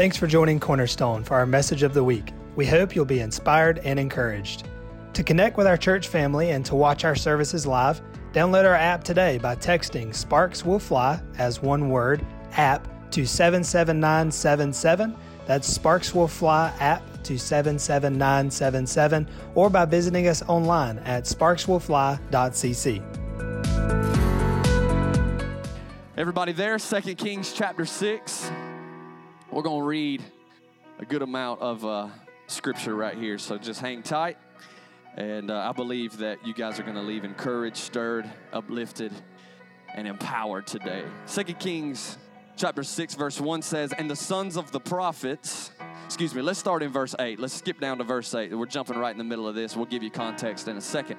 Thanks for joining Cornerstone for our message of the week. We hope you'll be inspired and encouraged. To connect with our church family and to watch our services live, download our app today by texting Sparks Will Fly as one word, app to 77977. That's Sparks Will Fly app to 77977 or by visiting us online at sparkswillfly.cc. Everybody there, 2 Kings chapter 6. We're going to read a good amount of uh, scripture right here, so just hang tight. And uh, I believe that you guys are going to leave encouraged, stirred, uplifted, and empowered today. 2 Kings chapter 6, verse 1 says, And the sons of the prophets, excuse me, let's start in verse 8. Let's skip down to verse 8. We're jumping right in the middle of this. We'll give you context in a second.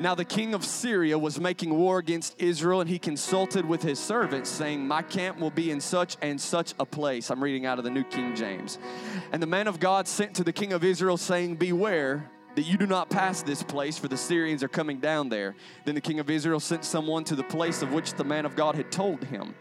Now the king of Syria was making war against Israel, and he consulted with his servants, saying, My camp will be in such and such a place. I'm reading out of the New King James. And the man of God sent to the king of Israel, saying, Beware that you do not pass this place, for the Syrians are coming down there. Then the king of Israel sent someone to the place of which the man of God had told him.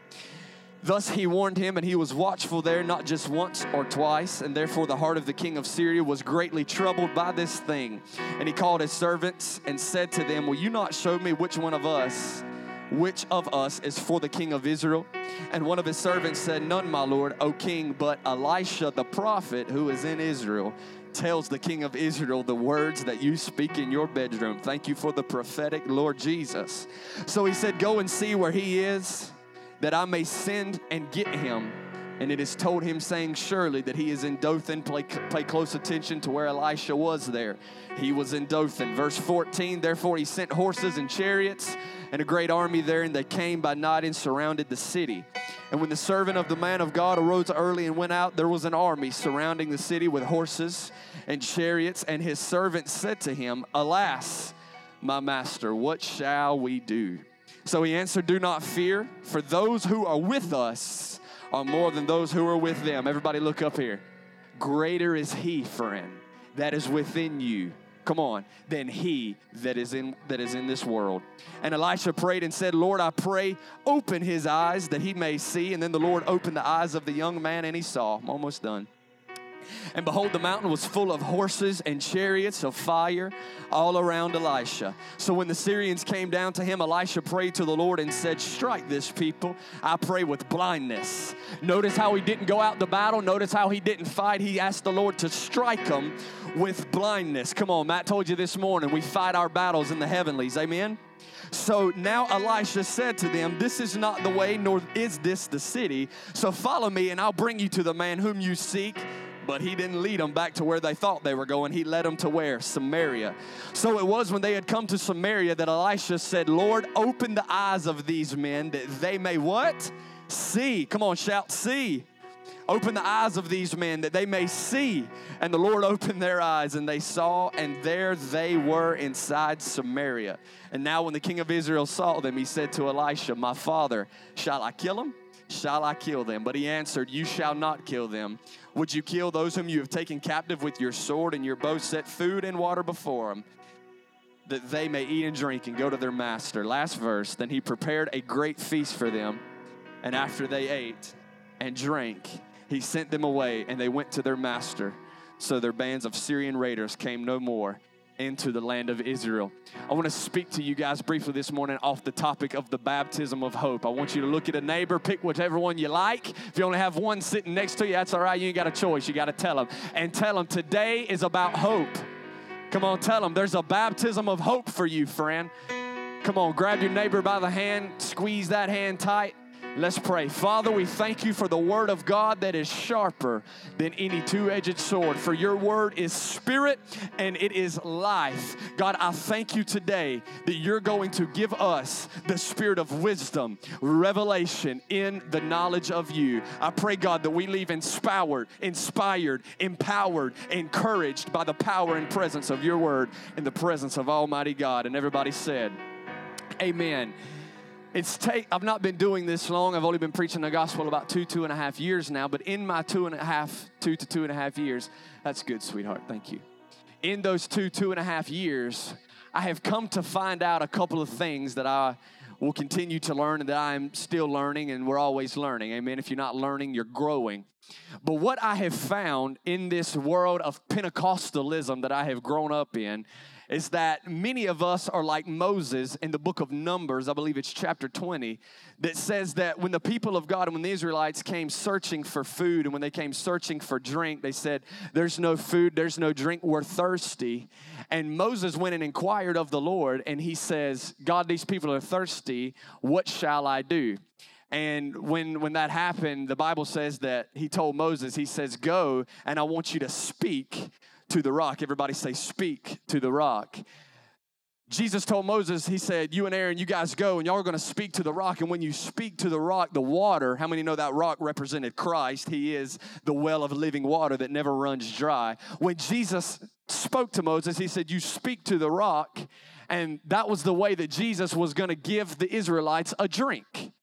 Thus he warned him, and he was watchful there not just once or twice. And therefore the heart of the king of Syria was greatly troubled by this thing. And he called his servants and said to them, Will you not show me which one of us? Which of us is for the king of Israel? And one of his servants said, None, my lord, O king, but Elisha the prophet who is in Israel tells the king of Israel the words that you speak in your bedroom. Thank you for the prophetic Lord Jesus. So he said, Go and see where he is that I may send and get him. And it is told him, saying, Surely that he is in Dothan. Pay, pay close attention to where Elisha was there. He was in Dothan. Verse 14 Therefore he sent horses and chariots and a great army there, and they came by night and surrounded the city. And when the servant of the man of God arose early and went out, there was an army surrounding the city with horses and chariots. And his servant said to him, Alas, my master, what shall we do? So he answered, Do not fear, for those who are with us are more than those who are with them. Everybody, look up here. Greater is he, friend, that is within you. Come on, than he that is in that is in this world. And Elisha prayed and said, Lord, I pray, open his eyes that he may see. And then the Lord opened the eyes of the young man, and he saw. I'm almost done. And behold, the mountain was full of horses and chariots of fire all around Elisha. So when the Syrians came down to him, Elisha prayed to the Lord and said, Strike this people, I pray, with blindness. Notice how he didn't go out to battle. Notice how he didn't fight. He asked the Lord to strike them with blindness. Come on, Matt told you this morning, we fight our battles in the heavenlies. Amen? So now Elisha said to them, This is not the way, nor is this the city. So follow me, and I'll bring you to the man whom you seek. But he didn't lead them back to where they thought they were going. He led them to where? Samaria. So it was when they had come to Samaria that Elisha said, Lord, open the eyes of these men that they may what? See. Come on, shout, see. Open the eyes of these men that they may see. And the Lord opened their eyes, and they saw, and there they were inside Samaria. And now, when the king of Israel saw them, he said to Elisha, My father, shall I kill them? Shall I kill them? But he answered, You shall not kill them. Would you kill those whom you have taken captive with your sword and your bow? Set food and water before them, that they may eat and drink and go to their master. Last verse. Then he prepared a great feast for them, and after they ate and drank, he sent them away, and they went to their master. So their bands of Syrian raiders came no more into the land of Israel. I want to speak to you guys briefly this morning off the topic of the baptism of hope. I want you to look at a neighbor, pick whichever one you like. If you only have one sitting next to you, that's all right. You ain't got a choice. You got to tell them. And tell them today is about hope. Come on, tell them there's a baptism of hope for you, friend. Come on, grab your neighbor by the hand, squeeze that hand tight. Let's pray. Father, we thank you for the word of God that is sharper than any two edged sword. For your word is spirit and it is life. God, I thank you today that you're going to give us the spirit of wisdom, revelation in the knowledge of you. I pray, God, that we leave inspired, inspired, empowered, encouraged by the power and presence of your word in the presence of Almighty God. And everybody said, Amen it's take i've not been doing this long i've only been preaching the gospel about two two and a half years now but in my two and a half two to two and a half years that's good sweetheart thank you in those two two and a half years i have come to find out a couple of things that i will continue to learn and that I'm still learning and we're always learning. Amen. If you're not learning, you're growing. But what I have found in this world of Pentecostalism that I have grown up in is that many of us are like Moses in the book of Numbers, I believe it's chapter 20, that says that when the people of God and when the Israelites came searching for food and when they came searching for drink, they said, There's no food, there's no drink, we're thirsty. And Moses went and inquired of the Lord, and he says, God, these people are thirsty, what shall I do? And when, when that happened, the Bible says that he told Moses, he says, Go and I want you to speak to the rock. Everybody say, Speak to the rock. Jesus told Moses, He said, You and Aaron, you guys go and y'all are going to speak to the rock. And when you speak to the rock, the water, how many know that rock represented Christ? He is the well of living water that never runs dry. When Jesus spoke to Moses, He said, You speak to the rock. And that was the way that Jesus was going to give the Israelites a drink.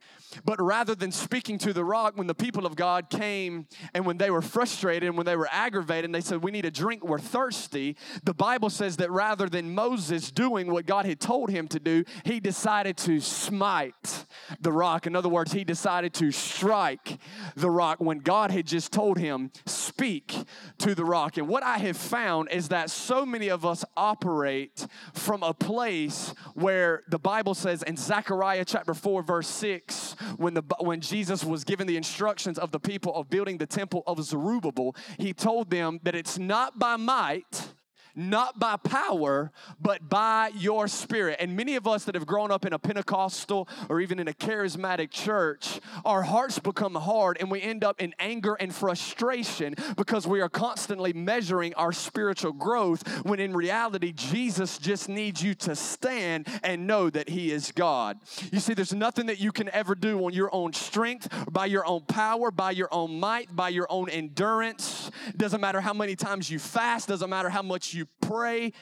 But rather than speaking to the rock, when the people of God came and when they were frustrated and when they were aggravated, and they said, We need a drink, we're thirsty, the Bible says that rather than Moses doing what God had told him to do, he decided to smite the rock. In other words, he decided to strike the rock when God had just told him, Speak to the rock. And what I have found is that so many of us operate from a place where the Bible says in Zechariah chapter 4, verse 6, when, the, when Jesus was given the instructions of the people of building the temple of Zerubbabel, he told them that it's not by might, not by power, but by your spirit. And many of us that have grown up in a Pentecostal or even in a charismatic church, our hearts become hard and we end up in anger and frustration because we are constantly measuring our spiritual growth when in reality, Jesus just needs you to stand and know that He is God. You see, there's nothing that you can ever do on your own strength, by your own power, by your own might, by your own endurance. Doesn't matter how many times you fast, doesn't matter how much you pray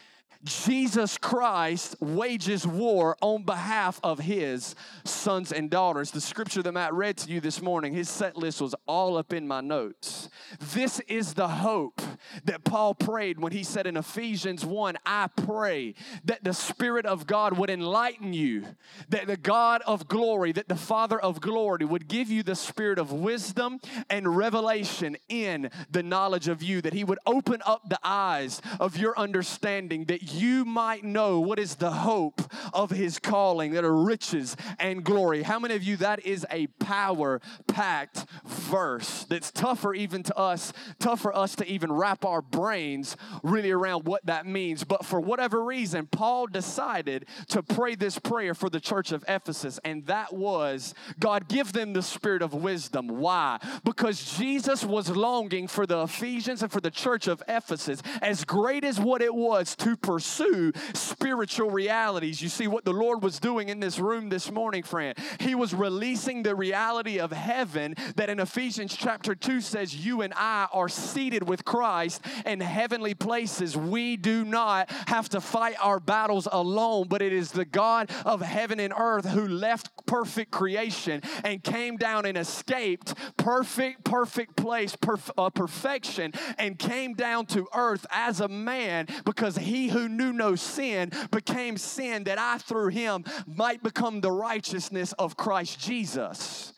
Jesus Christ wages war on behalf of his sons and daughters. The scripture that Matt read to you this morning, his set list was all up in my notes. This is the hope that Paul prayed when he said in Ephesians 1 I pray that the Spirit of God would enlighten you, that the God of glory, that the Father of glory would give you the spirit of wisdom and revelation in the knowledge of you, that he would open up the eyes of your understanding, that you might know what is the hope of his calling, that are riches and glory. How many of you, that is a power packed verse that's tougher even to us, tough for us to even wrap our brains really around what that means. But for whatever reason, Paul decided to pray this prayer for the church of Ephesus, and that was God, give them the spirit of wisdom. Why? Because Jesus was longing for the Ephesians and for the church of Ephesus, as great as what it was to pursue pursue spiritual realities. You see what the Lord was doing in this room this morning, friend. He was releasing the reality of heaven that in Ephesians chapter 2 says, You and I are seated with Christ in heavenly places. We do not have to fight our battles alone, but it is the God of heaven and earth who left perfect creation and came down and escaped perfect, perfect place, perf- uh, perfection, and came down to earth as a man because he who knew no sin became sin that I through him might become the righteousness of Christ Jesus.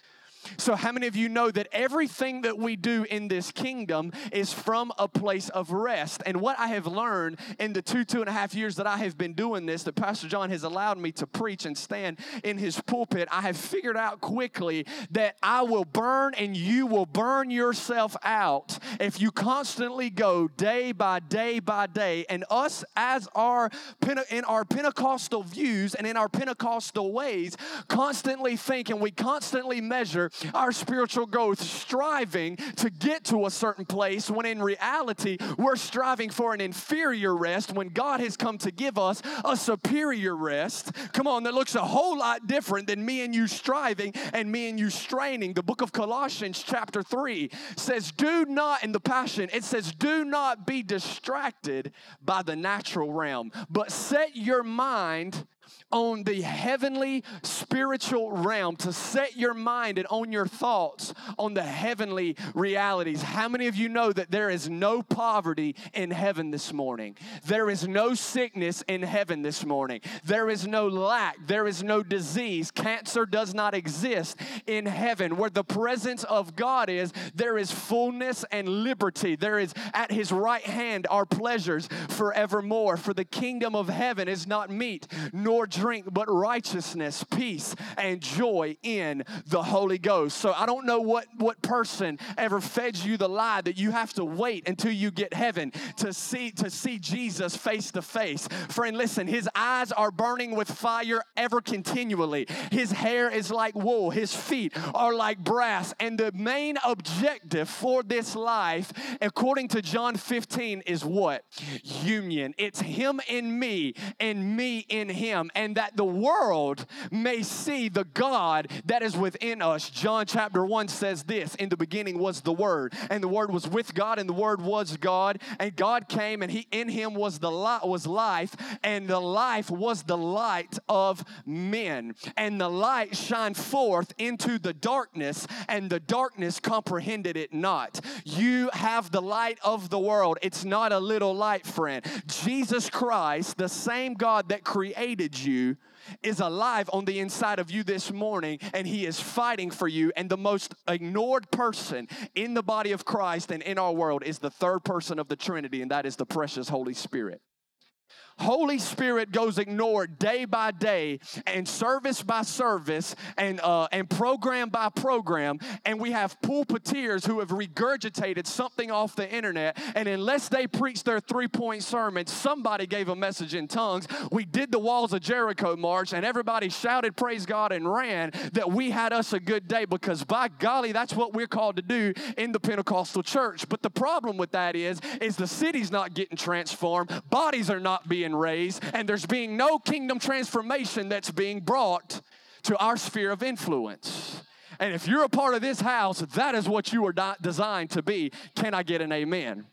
So, how many of you know that everything that we do in this kingdom is from a place of rest? And what I have learned in the two, two and a half years that I have been doing this, that Pastor John has allowed me to preach and stand in his pulpit, I have figured out quickly that I will burn and you will burn yourself out if you constantly go day by day by day. And us, as our in our Pentecostal views and in our Pentecostal ways, constantly think and we constantly measure our spiritual growth striving to get to a certain place when in reality we're striving for an inferior rest when God has come to give us a superior rest. Come on, that looks a whole lot different than me and you striving and me and you straining. The book of Colossians, chapter 3, says, Do not, in the Passion, it says, Do not be distracted by the natural realm, but set your mind on the heavenly spiritual realm, to set your mind and on your thoughts on the heavenly realities. How many of you know that there is no poverty in heaven this morning? There is no sickness in heaven this morning. There is no lack. There is no disease. Cancer does not exist in heaven. Where the presence of God is, there is fullness and liberty. There is at his right hand our pleasures forevermore. For the kingdom of heaven is not meat nor drink, but righteousness, peace, and joy in the Holy Ghost. So I don't know what, what person ever fed you the lie that you have to wait until you get heaven to see to see Jesus face to face. Friend, listen, his eyes are burning with fire ever continually. His hair is like wool, his feet are like brass. And the main objective for this life, according to John 15, is what? Union. It's him in me and me in him, and that the world may see the God that is within us. John chapter 1 says this In the beginning was the Word, and the Word was with God, and the Word was God, and God came, and He in Him was the light, was life, and the life was the light of men. And the light shined forth into the darkness, and the darkness comprehended it not. You have the light of the world. It's not a little light, friend. Jesus Christ, the same God that created you, is alive on the inside of you this morning and he is fighting for you. And the most ignored person in the body of Christ and in our world is the third person of the Trinity, and that is the precious Holy Spirit. Holy Spirit goes ignored day by day and service by service and, uh, and program by program. And we have pulpiteers who have regurgitated something off the internet. And unless they preach their three point sermon, somebody gave a message in tongues. We did the Walls of Jericho march and everybody shouted, Praise God, and ran that we had us a good day because by golly, that's what we're called to do in the Pentecostal church. But the problem with that is, is the city's not getting transformed, bodies are not being being raised, and there's being no kingdom transformation that's being brought to our sphere of influence. And if you're a part of this house, that is what you were designed to be. Can I get an amen?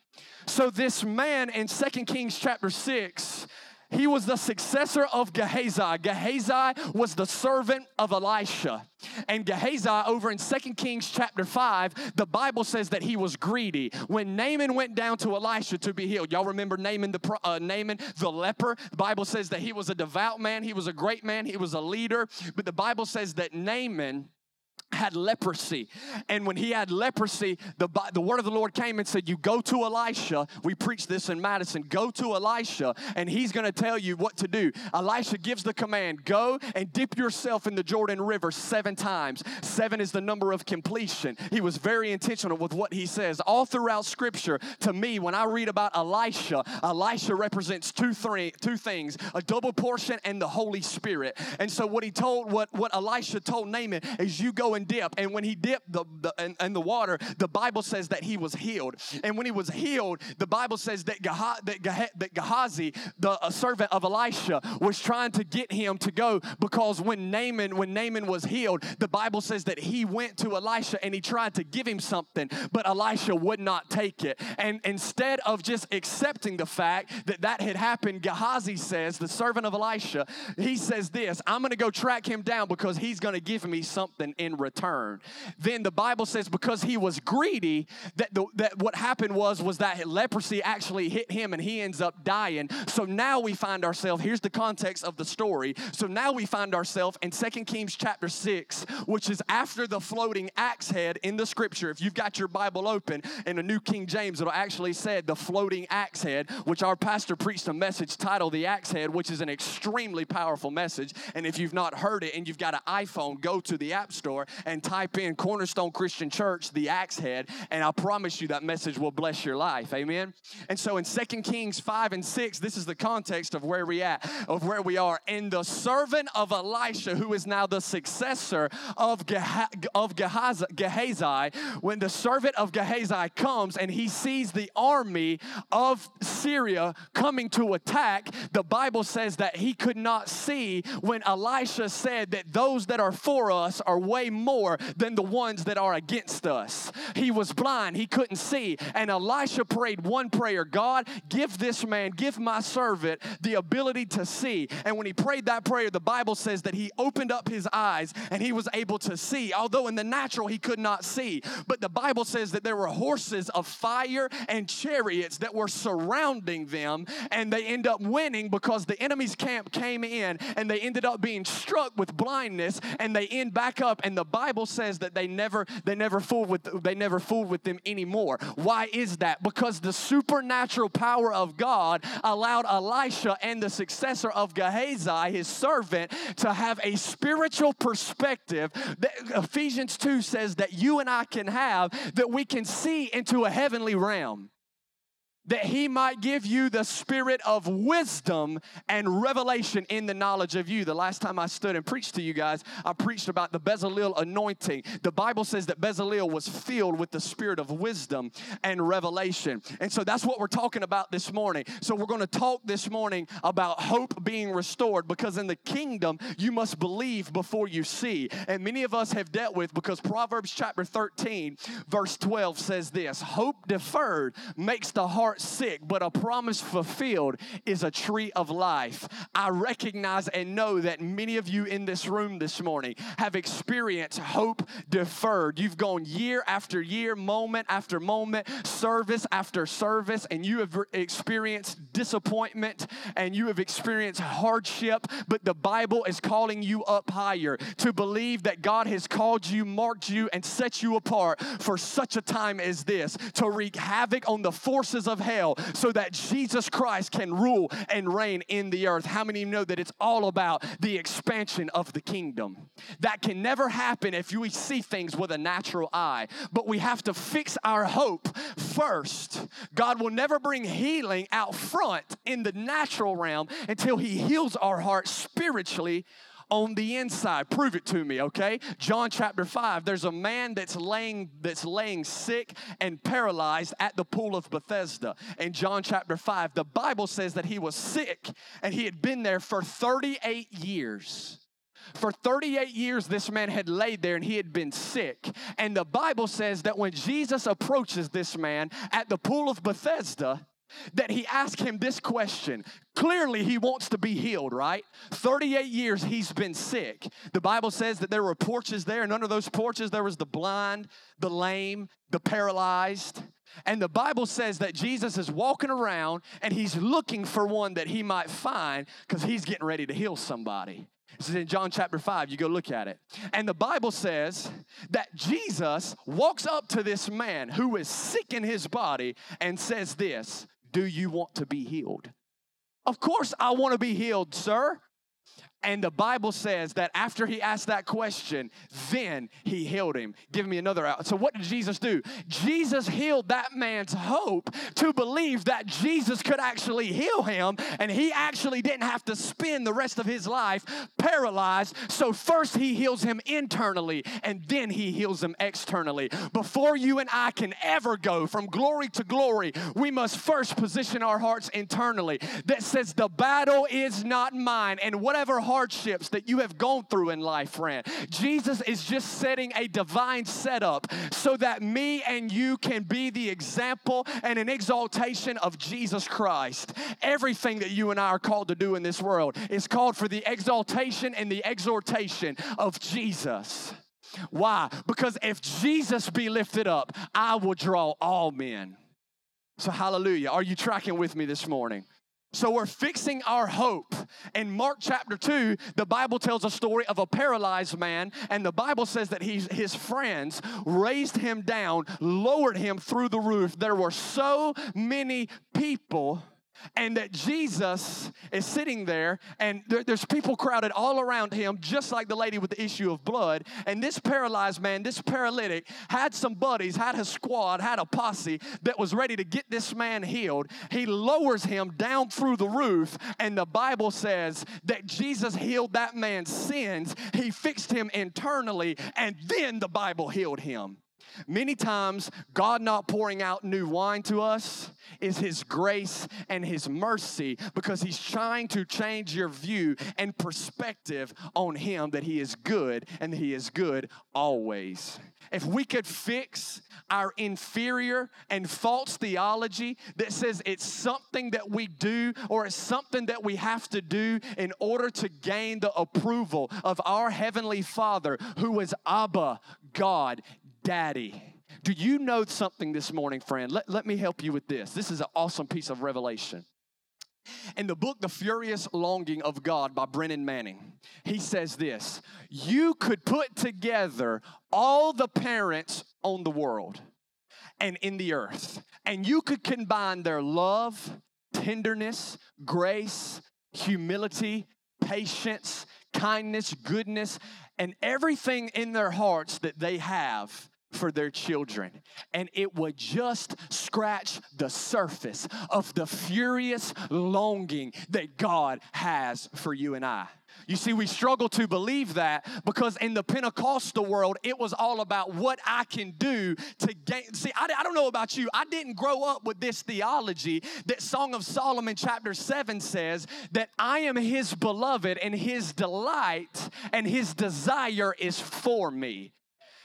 So this man in Second Kings chapter 6 he was the successor of Gehazi. Gehazi was the servant of Elisha. And Gehazi, over in 2 Kings chapter 5, the Bible says that he was greedy. When Naaman went down to Elisha to be healed, y'all remember Naaman the, uh, Naaman, the leper? The Bible says that he was a devout man, he was a great man, he was a leader. But the Bible says that Naaman, had leprosy. And when he had leprosy, the, the word of the Lord came and said, You go to Elisha. We preach this in Madison. Go to Elisha, and he's going to tell you what to do. Elisha gives the command go and dip yourself in the Jordan River seven times. Seven is the number of completion. He was very intentional with what he says. All throughout Scripture, to me, when I read about Elisha, Elisha represents two, three, two things a double portion and the Holy Spirit. And so, what he told, what, what Elisha told Naaman is, You go and dip. And when he dipped the, the in, in, the water, the Bible says that he was healed. And when he was healed, the Bible says that, Geha, that, Geha, that Gehazi, the servant of Elisha, was trying to get him to go because when Naaman, when Naaman was healed, the Bible says that he went to Elisha and he tried to give him something, but Elisha would not take it. And instead of just accepting the fact that that had happened, Gehazi says, the servant of Elisha, he says this I'm going to go track him down because he's going to give me something in return return. Then the Bible says because he was greedy, that, the, that what happened was, was that leprosy actually hit him and he ends up dying. So now we find ourselves, here's the context of the story. So now we find ourselves in 2 Kings chapter 6, which is after the floating axe head in the scripture. If you've got your Bible open in the New King James, it'll actually said the floating axe head, which our pastor preached a message titled The Axe Head, which is an extremely powerful message. And if you've not heard it and you've got an iPhone, go to the App Store and type in Cornerstone Christian Church, the axe head, and I promise you that message will bless your life. Amen. And so in 2 Kings 5 and 6, this is the context of where we at, of where we are. And the servant of Elisha, who is now the successor of, Geha- of Gehazi, Gehazi, when the servant of Gehazi comes and he sees the army of Syria coming to attack, the Bible says that he could not see when Elisha said that those that are for us are way more more than the ones that are against us. He was blind, he couldn't see. And Elisha prayed one prayer God, give this man, give my servant the ability to see. And when he prayed that prayer, the Bible says that he opened up his eyes and he was able to see, although in the natural he could not see. But the Bible says that there were horses of fire and chariots that were surrounding them, and they end up winning because the enemy's camp came in and they ended up being struck with blindness and they end back up and the bible says that they never they never fooled with they never fooled with them anymore. Why is that? Because the supernatural power of god allowed elisha and the successor of gehazi his servant to have a spiritual perspective that ephesians 2 says that you and i can have that we can see into a heavenly realm that he might give you the spirit of wisdom and revelation in the knowledge of you. The last time I stood and preached to you guys, I preached about the Bezalel anointing. The Bible says that Bezalel was filled with the spirit of wisdom and revelation. And so that's what we're talking about this morning. So we're going to talk this morning about hope being restored because in the kingdom, you must believe before you see. And many of us have dealt with because Proverbs chapter 13, verse 12 says this Hope deferred makes the heart sick, but a promise fulfilled is a tree of life. I recognize and know that many of you in this room this morning have experienced hope deferred. You've gone year after year, moment after moment, service after service, and you have experienced disappointment and you have experienced hardship, but the Bible is calling you up higher to believe that God has called you, marked you, and set you apart for such a time as this to wreak havoc on the forces of hell so that Jesus Christ can rule and reign in the earth. How many know that it's all about the expansion of the kingdom? That can never happen if we see things with a natural eye, but we have to fix our hope first. God will never bring healing out front in the natural realm until He heals our hearts spiritually on the inside. Prove it to me, okay? John chapter 5, there's a man that's laying that's laying sick and paralyzed at the pool of Bethesda. In John chapter 5, the Bible says that he was sick and he had been there for 38 years. For 38 years, this man had laid there and he had been sick. And the Bible says that when Jesus approaches this man at the pool of Bethesda, that he asked him this question. Clearly, he wants to be healed, right? 38 years he's been sick. The Bible says that there were porches there, and under those porches, there was the blind, the lame, the paralyzed. And the Bible says that Jesus is walking around and he's looking for one that he might find because he's getting ready to heal somebody. This is in John chapter 5. You go look at it. And the Bible says that Jesus walks up to this man who is sick in his body and says this do you want to be healed? Of course, I want to be healed, sir. And the Bible says that after he asked that question, then he healed him. Give me another out. So, what did Jesus do? Jesus healed that man's hope to believe that Jesus could actually heal him, and he actually didn't have to spend the rest of his life paralyzed. So, first he heals him internally, and then he heals him externally. Before you and I can ever go from glory to glory, we must first position our hearts internally that says, The battle is not mine, and whatever hardships that you have gone through in life, friend. Jesus is just setting a divine setup so that me and you can be the example and an exaltation of Jesus Christ. Everything that you and I are called to do in this world is called for the exaltation and the exhortation of Jesus. Why? Because if Jesus be lifted up, I will draw all men. So, hallelujah. Are you tracking with me this morning? So we're fixing our hope. In Mark chapter 2, the Bible tells a story of a paralyzed man, and the Bible says that his friends raised him down, lowered him through the roof. There were so many people and that Jesus is sitting there, and there, there's people crowded all around him, just like the lady with the issue of blood. And this paralyzed man, this paralytic, had some buddies, had a squad, had a posse that was ready to get this man healed. He lowers him down through the roof, and the Bible says that Jesus healed that man's sins. He fixed him internally, and then the Bible healed him. Many times, God not pouring out new wine to us is His grace and His mercy because He's trying to change your view and perspective on Him that He is good and He is good always. If we could fix our inferior and false theology that says it's something that we do or it's something that we have to do in order to gain the approval of our Heavenly Father, who is Abba, God, Daddy. Do you know something this morning, friend? Let, let me help you with this. This is an awesome piece of revelation. In the book, The Furious Longing of God by Brennan Manning, he says this You could put together all the parents on the world and in the earth, and you could combine their love, tenderness, grace, humility, patience, kindness, goodness, and everything in their hearts that they have for their children. And it would just scratch the surface of the furious longing that God has for you and I. You see, we struggle to believe that because in the Pentecostal world, it was all about what I can do to gain. See, I, I, don't know about you. I didn't grow up with this theology that Song of Solomon, chapter 7 says that I am his beloved and his delight and his desire is for me.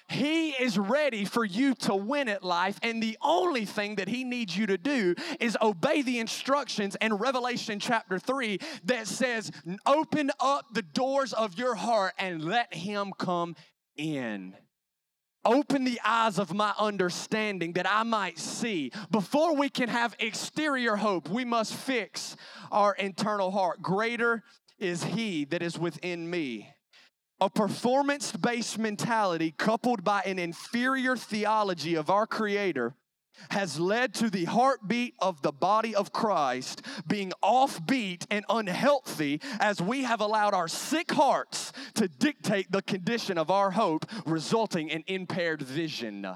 He is ready for you to win at life, and the only thing that He needs you to do is obey the instructions in Revelation chapter 3 that says, Open up the doors of your heart and let Him come in. Open the eyes of my understanding that I might see. Before we can have exterior hope, we must fix our internal heart. Greater is He that is within me a performance based mentality coupled by an inferior theology of our Creator has led to the heartbeat of the body of Christ being offbeat and unhealthy as we have allowed our sick hearts to dictate the condition of our hope, resulting in impaired vision.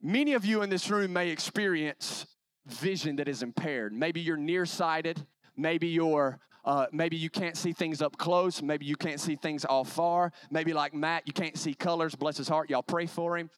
Many of you in this room may experience vision that is impaired. Maybe you're nearsighted, maybe you're uh, maybe you can't see things up close. Maybe you can't see things all far. Maybe, like Matt, you can't see colors. Bless his heart. Y'all pray for him.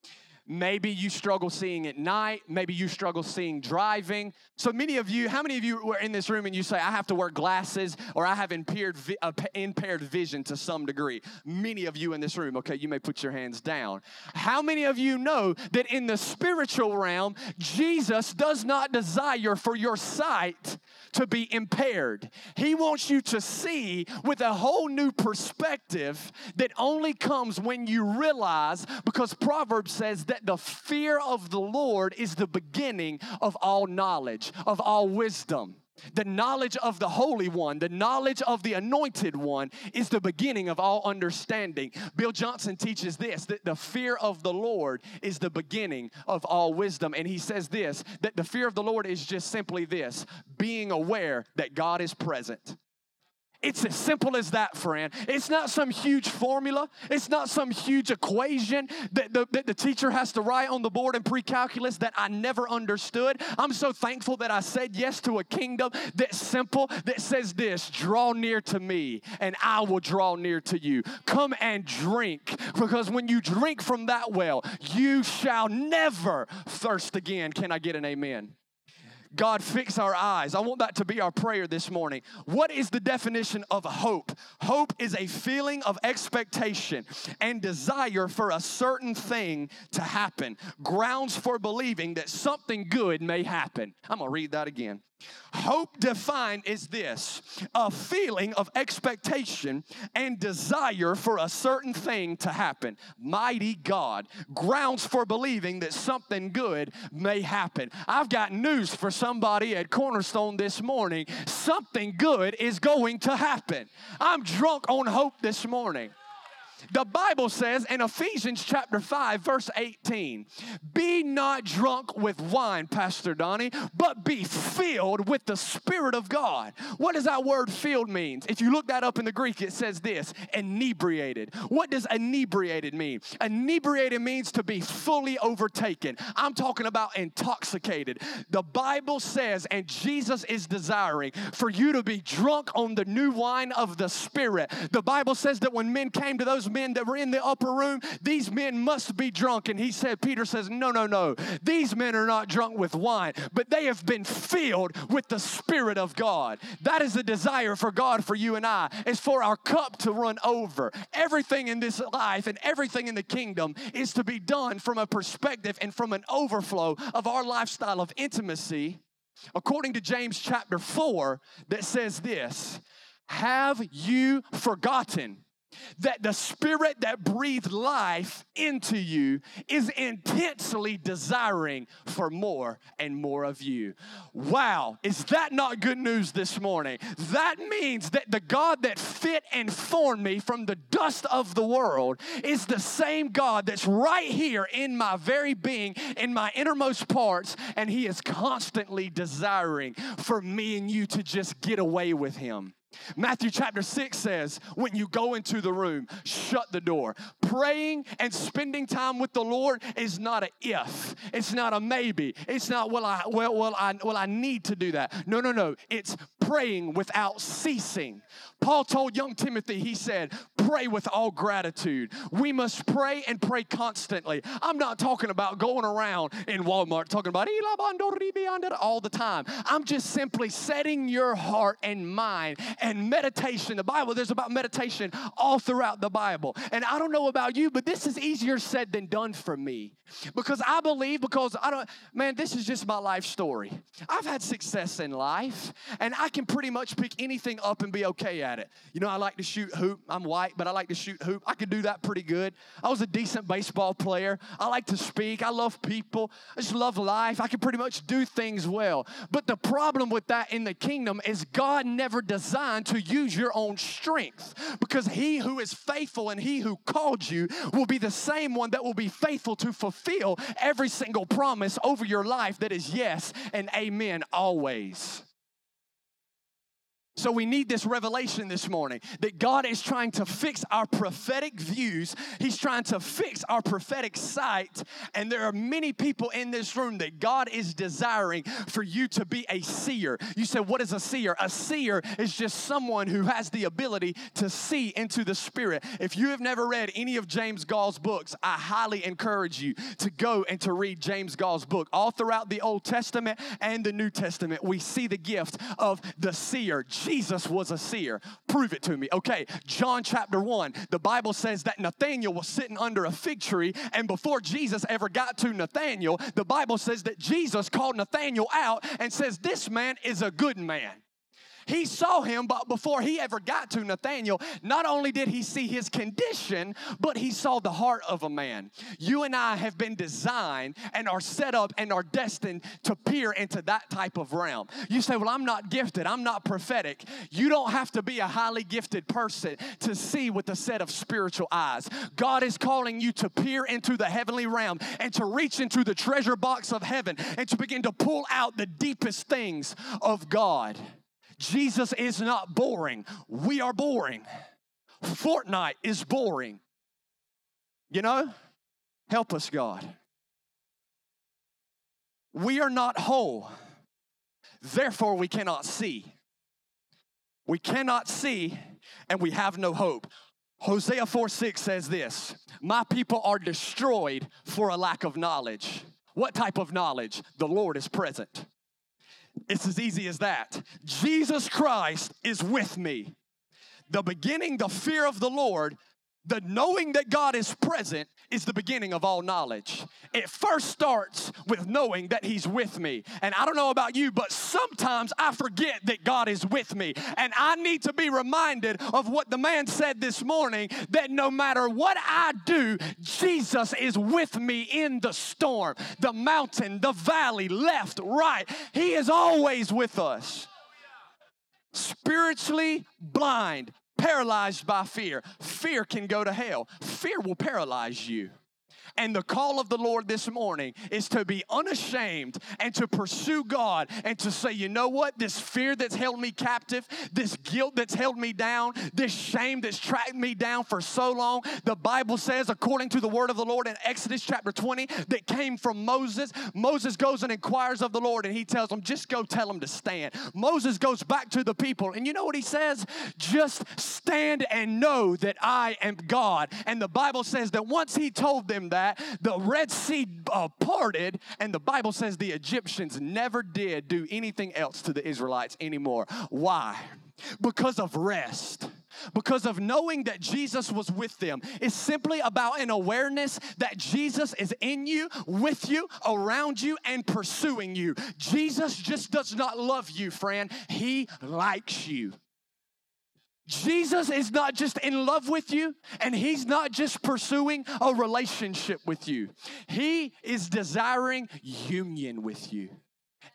Maybe you struggle seeing at night. Maybe you struggle seeing driving. So many of you, how many of you were in this room and you say, I have to wear glasses or I have impaired, vi- uh, impaired vision to some degree? Many of you in this room, okay, you may put your hands down. How many of you know that in the spiritual realm, Jesus does not desire for your sight to be impaired? He wants you to see with a whole new perspective that only comes when you realize, because Proverbs says that that the fear of the Lord is the beginning of all knowledge, of all wisdom. The knowledge of the Holy One, the knowledge of the Anointed One is the beginning of all understanding. Bill Johnson teaches this that the fear of the Lord is the beginning of all wisdom. And he says this that the fear of the Lord is just simply this being aware that God is present. It's as simple as that, friend. It's not some huge formula. It's not some huge equation that the, that the teacher has to write on the board in pre calculus that I never understood. I'm so thankful that I said yes to a kingdom that's simple, that says this draw near to me, and I will draw near to you. Come and drink, because when you drink from that well, you shall never thirst again. Can I get an amen? God, fix our eyes. I want that to be our prayer this morning. What is the definition of hope? Hope is a feeling of expectation and desire for a certain thing to happen, grounds for believing that something good may happen. I'm going to read that again. Hope defined is this a feeling of expectation and desire for a certain thing to happen. Mighty God, grounds for believing that something good may happen. I've got news for somebody at Cornerstone this morning. Something good is going to happen. I'm drunk on hope this morning. The Bible says in Ephesians chapter 5, verse 18, be not drunk with wine, Pastor Donnie, but be filled with the Spirit of God. What does that word filled mean? If you look that up in the Greek, it says this inebriated. What does inebriated mean? Inebriated means to be fully overtaken. I'm talking about intoxicated. The Bible says, and Jesus is desiring for you to be drunk on the new wine of the Spirit. The Bible says that when men came to those those men that were in the upper room, these men must be drunk. And he said, Peter says, No, no, no. These men are not drunk with wine, but they have been filled with the Spirit of God. That is the desire for God for you and I, is for our cup to run over. Everything in this life and everything in the kingdom is to be done from a perspective and from an overflow of our lifestyle of intimacy, according to James chapter 4, that says this Have you forgotten? That the spirit that breathed life into you is intensely desiring for more and more of you. Wow, is that not good news this morning? That means that the God that fit and formed me from the dust of the world is the same God that's right here in my very being, in my innermost parts, and He is constantly desiring for me and you to just get away with Him. Matthew chapter 6 says, when you go into the room, shut the door. Praying and spending time with the Lord is not a if. It's not a maybe. It's not, well, I, well, well, I, well, I need to do that. No, no, no. It's praying without ceasing. Paul told young Timothy, he said, pray with all gratitude. We must pray and pray constantly. I'm not talking about going around in Walmart talking about all the time. I'm just simply setting your heart and mind and meditation. The Bible, there's about meditation all throughout the Bible. And I don't know about you, but this is easier said than done for me. Because I believe, because I don't, man, this is just my life story. I've had success in life, and I can pretty much pick anything up and be okay at it. You know, I like to shoot hoop. I'm white, but I like to shoot hoop. I could do that pretty good. I was a decent baseball player. I like to speak. I love people. I just love life. I can pretty much do things well. But the problem with that in the kingdom is God never designed to use your own strength because he who is faithful and he who called you will be the same one that will be faithful to fulfill every single promise over your life that is yes and amen always. So we need this revelation this morning that God is trying to fix our prophetic views. He's trying to fix our prophetic sight. And there are many people in this room that God is desiring for you to be a seer. You said, What is a seer? A seer is just someone who has the ability to see into the spirit. If you have never read any of James Goll's books, I highly encourage you to go and to read James Goll's book. All throughout the Old Testament and the New Testament, we see the gift of the seer. Jesus was a seer. Prove it to me. Okay, John chapter 1, the Bible says that Nathanael was sitting under a fig tree, and before Jesus ever got to Nathanael, the Bible says that Jesus called Nathanael out and says, This man is a good man. He saw him, but before he ever got to Nathaniel, not only did he see his condition, but he saw the heart of a man. You and I have been designed and are set up and are destined to peer into that type of realm. You say, Well, I'm not gifted, I'm not prophetic. You don't have to be a highly gifted person to see with a set of spiritual eyes. God is calling you to peer into the heavenly realm and to reach into the treasure box of heaven and to begin to pull out the deepest things of God. Jesus is not boring. We are boring. Fortnite is boring. You know? Help us, God. We are not whole. Therefore, we cannot see. We cannot see, and we have no hope. Hosea 4 6 says this My people are destroyed for a lack of knowledge. What type of knowledge? The Lord is present. It's as easy as that. Jesus Christ is with me. The beginning, the fear of the Lord, the knowing that God is present is the beginning of all knowledge. It first starts with knowing that He's with me. And I don't know about you, but sometimes I forget that God is with me. And I need to be reminded of what the man said this morning that no matter what I do, Jesus is with me in the storm, the mountain, the valley, left, right. He is always with us. Spiritually blind, paralyzed by fear. Fear can go to hell. Fear will paralyze you. And the call of the Lord this morning is to be unashamed and to pursue God and to say, you know what? This fear that's held me captive, this guilt that's held me down, this shame that's tracked me down for so long. The Bible says, according to the word of the Lord in Exodus chapter 20, that came from Moses. Moses goes and inquires of the Lord and he tells them, just go tell them to stand. Moses goes back to the people and you know what he says? Just stand and know that I am God. And the Bible says that once he told them that, the Red Sea uh, parted, and the Bible says the Egyptians never did do anything else to the Israelites anymore. Why? Because of rest because of knowing that Jesus was with them. It's simply about an awareness that Jesus is in you, with you, around you, and pursuing you. Jesus just does not love you, friend. He likes you. Jesus is not just in love with you, and He's not just pursuing a relationship with you. He is desiring union with you.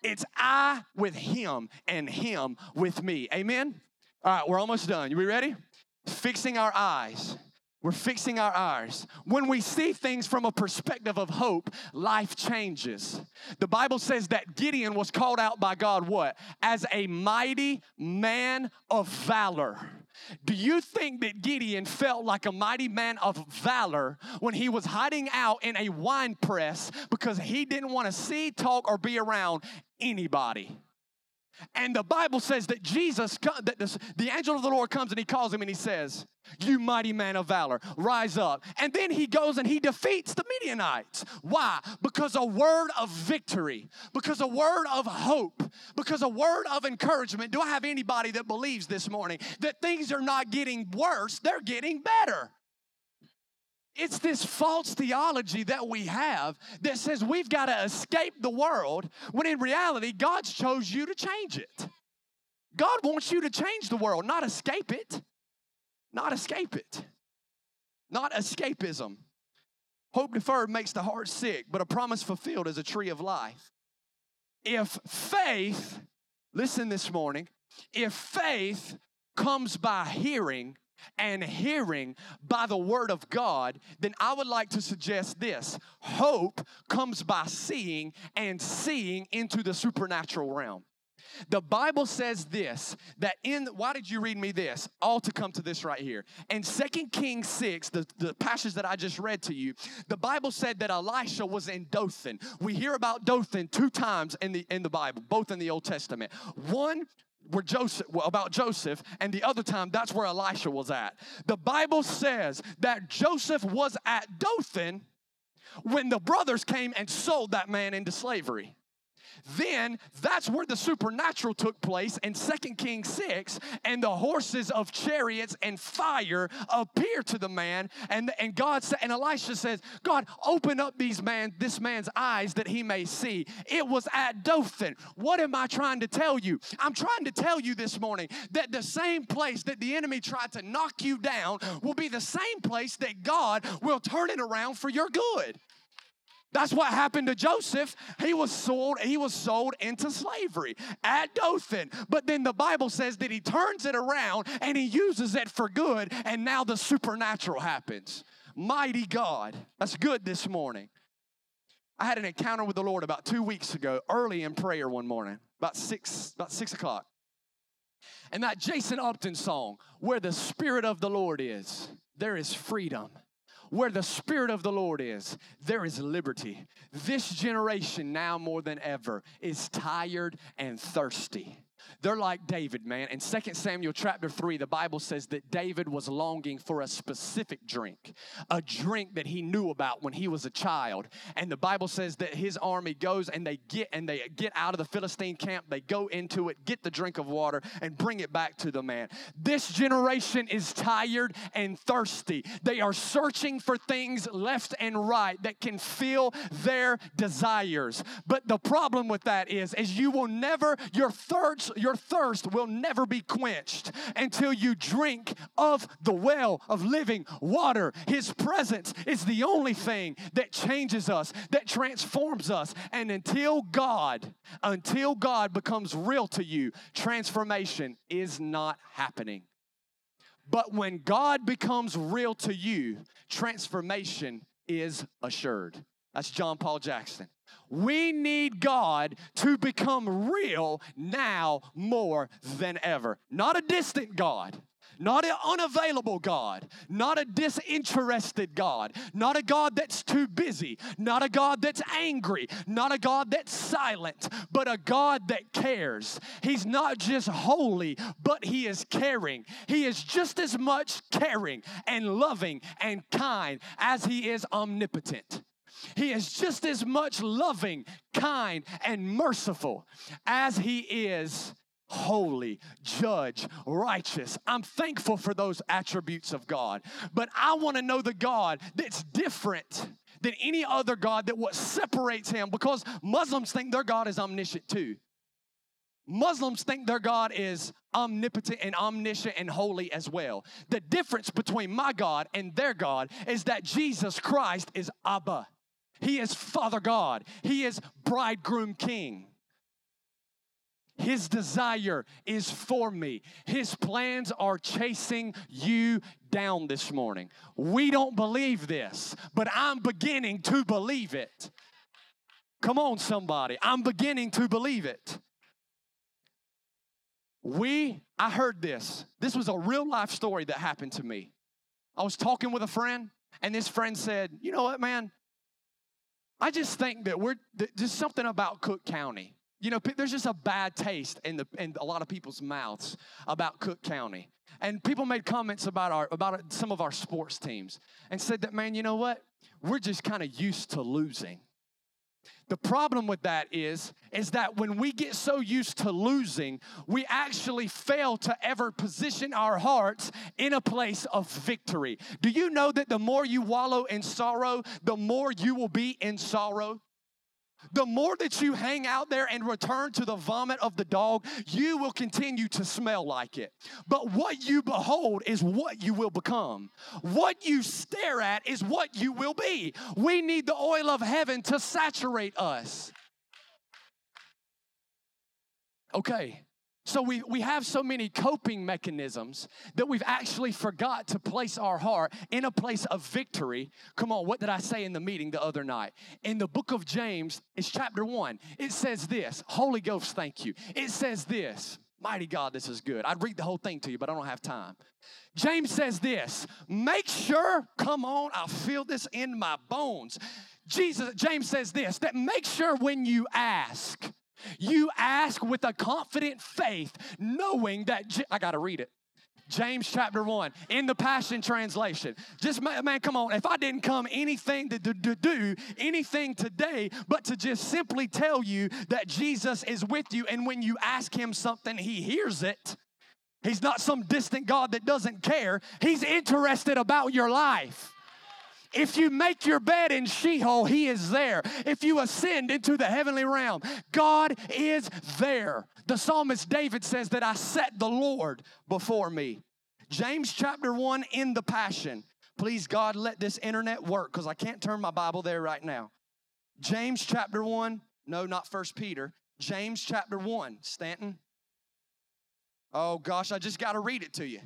It's I with Him and Him with me. Amen? All right, we're almost done. You ready? Fixing our eyes. We're fixing our eyes. When we see things from a perspective of hope, life changes. The Bible says that Gideon was called out by God what? As a mighty man of valor. Do you think that Gideon felt like a mighty man of valor when he was hiding out in a wine press because he didn't want to see, talk, or be around anybody? And the Bible says that Jesus, that the angel of the Lord comes and he calls him and he says, You mighty man of valor, rise up. And then he goes and he defeats the Midianites. Why? Because a word of victory, because a word of hope, because a word of encouragement. Do I have anybody that believes this morning that things are not getting worse, they're getting better? It's this false theology that we have that says we've got to escape the world when in reality, God's chose you to change it. God wants you to change the world, not escape it. Not escape it. Not escapism. Hope deferred makes the heart sick, but a promise fulfilled is a tree of life. If faith, listen this morning, if faith comes by hearing, and hearing by the word of God, then I would like to suggest this hope comes by seeing, and seeing into the supernatural realm. The Bible says this that in why did you read me this? All to come to this right here. In Second Kings 6, the, the passage that I just read to you, the Bible said that Elisha was in Dothan. We hear about Dothan two times in the in the Bible, both in the Old Testament. One where Joseph about Joseph, and the other time that's where Elisha was at. The Bible says that Joseph was at Dothan when the brothers came and sold that man into slavery then that's where the supernatural took place in Second Kings 6, and the horses of chariots and fire appear to the man, and, and God said, and Elisha says, God, open up these man, this man's eyes that he may see. It was at Dothan. What am I trying to tell you? I'm trying to tell you this morning that the same place that the enemy tried to knock you down will be the same place that God will turn it around for your good. That's what happened to Joseph. He was sold, he was sold into slavery at Dothan. But then the Bible says that he turns it around and he uses it for good, and now the supernatural happens. Mighty God. That's good this morning. I had an encounter with the Lord about two weeks ago, early in prayer one morning, about six, about six o'clock. And that Jason Upton song, Where the Spirit of the Lord is, there is freedom. Where the Spirit of the Lord is, there is liberty. This generation, now more than ever, is tired and thirsty. They're like David, man. In 2 Samuel chapter 3, the Bible says that David was longing for a specific drink, a drink that he knew about when he was a child. And the Bible says that his army goes and they get and they get out of the Philistine camp, they go into it, get the drink of water, and bring it back to the man. This generation is tired and thirsty. They are searching for things left and right that can fill their desires. But the problem with that is, is you will never, your thirst, your thirst will never be quenched until you drink of the well of living water. His presence is the only thing that changes us, that transforms us. And until God, until God becomes real to you, transformation is not happening. But when God becomes real to you, transformation is assured. That's John Paul Jackson. We need God to become real now more than ever. Not a distant God, not an unavailable God, not a disinterested God, not a God that's too busy, not a God that's angry, not a God that's silent, but a God that cares. He's not just holy, but He is caring. He is just as much caring and loving and kind as He is omnipotent. He is just as much loving, kind, and merciful as He is holy, judge, righteous. I'm thankful for those attributes of God. But I want to know the God that's different than any other God that what separates him because Muslims think their God is omniscient too. Muslims think their God is omnipotent and omniscient and holy as well. The difference between my God and their God is that Jesus Christ is Abba. He is Father God. He is bridegroom king. His desire is for me. His plans are chasing you down this morning. We don't believe this, but I'm beginning to believe it. Come on, somebody. I'm beginning to believe it. We, I heard this. This was a real life story that happened to me. I was talking with a friend, and this friend said, You know what, man? I just think that we're just something about Cook County. You know, there's just a bad taste in the in a lot of people's mouths about Cook County. And people made comments about our about uh, some of our sports teams and said that, man, you know what? We're just kind of used to losing. The problem with that is is that when we get so used to losing, we actually fail to ever position our hearts in a place of victory. Do you know that the more you wallow in sorrow, the more you will be in sorrow? The more that you hang out there and return to the vomit of the dog, you will continue to smell like it. But what you behold is what you will become. What you stare at is what you will be. We need the oil of heaven to saturate us. Okay, so we, we have so many coping mechanisms that we've actually forgot to place our heart in a place of victory. Come on, what did I say in the meeting the other night? In the book of James, it's chapter one. It says this Holy Ghost, thank you. It says this. Mighty God, this is good. I'd read the whole thing to you, but I don't have time. James says this make sure, come on, I feel this in my bones. Jesus, James says this that make sure when you ask, you ask with a confident faith, knowing that, I got to read it. James chapter 1 in the Passion Translation. Just, man, come on. If I didn't come anything to, to, to, do anything today, but to just simply tell you that Jesus is with you, and when you ask Him something, He hears it. He's not some distant God that doesn't care, He's interested about your life. If you make your bed in Sheol, He is there. If you ascend into the heavenly realm, God is there. The psalmist David says that I set the Lord before me. James chapter 1 in the Passion. Please, God, let this internet work because I can't turn my Bible there right now. James chapter 1, no, not First Peter. James chapter 1, Stanton. Oh gosh, I just got to read it to you.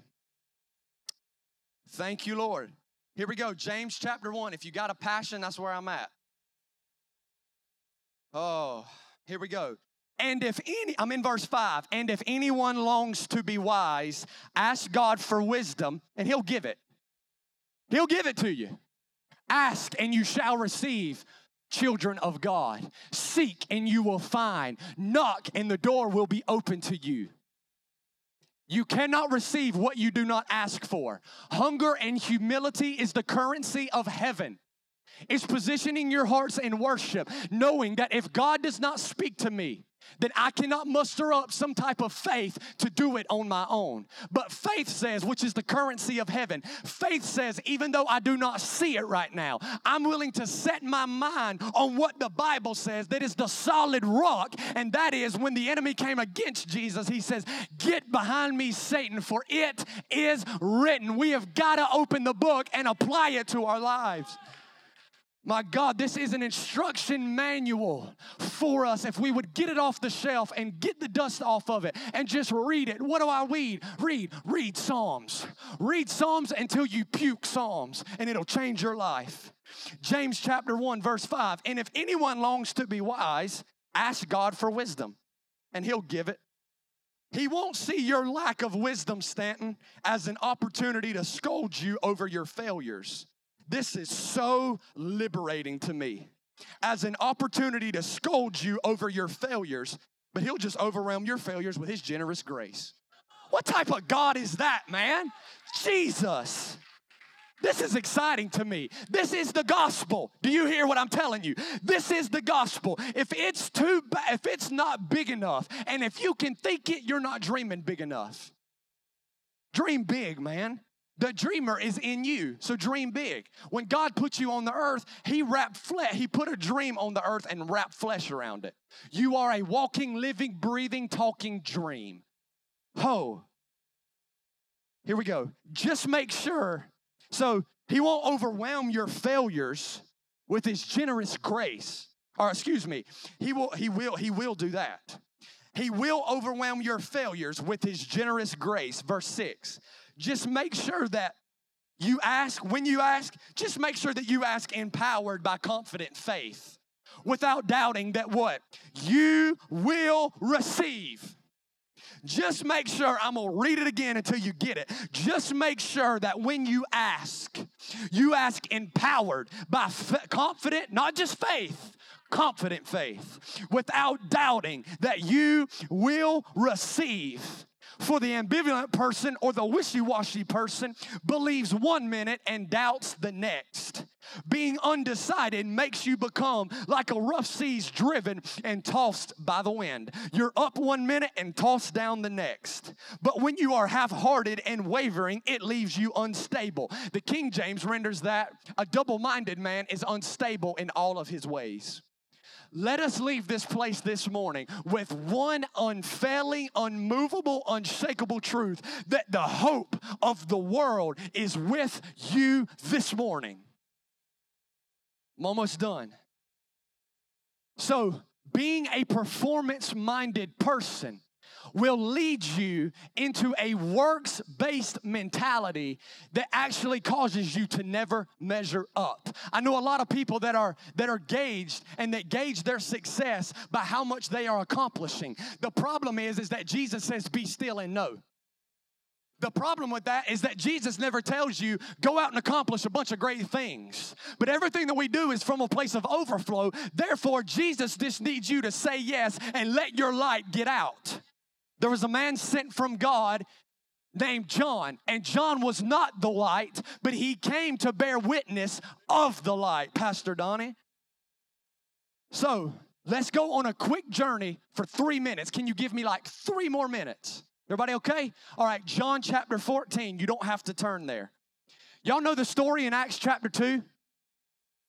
Thank you, Lord. Here we go. James chapter 1. If you got a passion, that's where I'm at. Oh, here we go. And if any, I'm in verse 5, and if anyone longs to be wise, ask God for wisdom, and he'll give it. He'll give it to you. Ask, and you shall receive, children of God. Seek, and you will find. Knock, and the door will be open to you. You cannot receive what you do not ask for. Hunger and humility is the currency of heaven. It's positioning your hearts in worship, knowing that if God does not speak to me, then I cannot muster up some type of faith to do it on my own. But faith says, which is the currency of heaven, faith says, even though I do not see it right now, I'm willing to set my mind on what the Bible says that is the solid rock. And that is when the enemy came against Jesus, he says, Get behind me, Satan, for it is written. We have got to open the book and apply it to our lives. My God, this is an instruction manual for us. If we would get it off the shelf and get the dust off of it and just read it. What do I read? Read, read Psalms. Read Psalms until you puke Psalms and it'll change your life. James chapter 1, verse 5. And if anyone longs to be wise, ask God for wisdom, and he'll give it. He won't see your lack of wisdom, Stanton, as an opportunity to scold you over your failures. This is so liberating to me as an opportunity to scold you over your failures, but he'll just overwhelm your failures with his generous grace. What type of God is that, man? Jesus. This is exciting to me. This is the gospel. Do you hear what I'm telling you? This is the gospel. If it's too bad, if it's not big enough, and if you can think it, you're not dreaming big enough. Dream big, man. The dreamer is in you, so dream big. When God put you on the earth, He wrapped flesh, He put a dream on the earth and wrapped flesh around it. You are a walking, living, breathing, talking dream. Ho. Here we go. Just make sure. So He won't overwhelm your failures with His generous grace. Or excuse me, He will, He will, He will do that. He will overwhelm your failures with His generous grace. Verse 6 just make sure that you ask, when you ask, just make sure that you ask empowered by confident faith without doubting that what? You will receive. Just make sure, I'm gonna read it again until you get it. Just make sure that when you ask, you ask empowered by f- confident, not just faith, confident faith, without doubting that you will receive for the ambivalent person or the wishy washy person believes one minute and doubts the next. Being undecided makes you become like a rough seas driven and tossed by the wind. You're up one minute and tossed down the next. But when you are half hearted and wavering, it leaves you unstable. The King James renders that a double minded man is unstable in all of his ways. Let us leave this place this morning with one unfailing, unmovable, unshakable truth that the hope of the world is with you this morning. I'm almost done. So, being a performance minded person will lead you into a works based mentality that actually causes you to never measure up. I know a lot of people that are that are gauged and that gauge their success by how much they are accomplishing. The problem is is that Jesus says be still and know. The problem with that is that Jesus never tells you, go out and accomplish a bunch of great things. But everything that we do is from a place of overflow. Therefore, Jesus just needs you to say yes and let your light get out. There was a man sent from God named John, and John was not the light, but he came to bear witness of the light, Pastor Donnie. So let's go on a quick journey for three minutes. Can you give me like three more minutes? Everybody okay? All right, John chapter 14. You don't have to turn there. Y'all know the story in Acts chapter 2?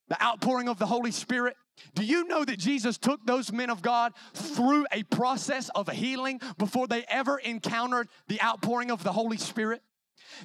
The outpouring of the Holy Spirit. Do you know that Jesus took those men of God through a process of healing before they ever encountered the outpouring of the Holy Spirit?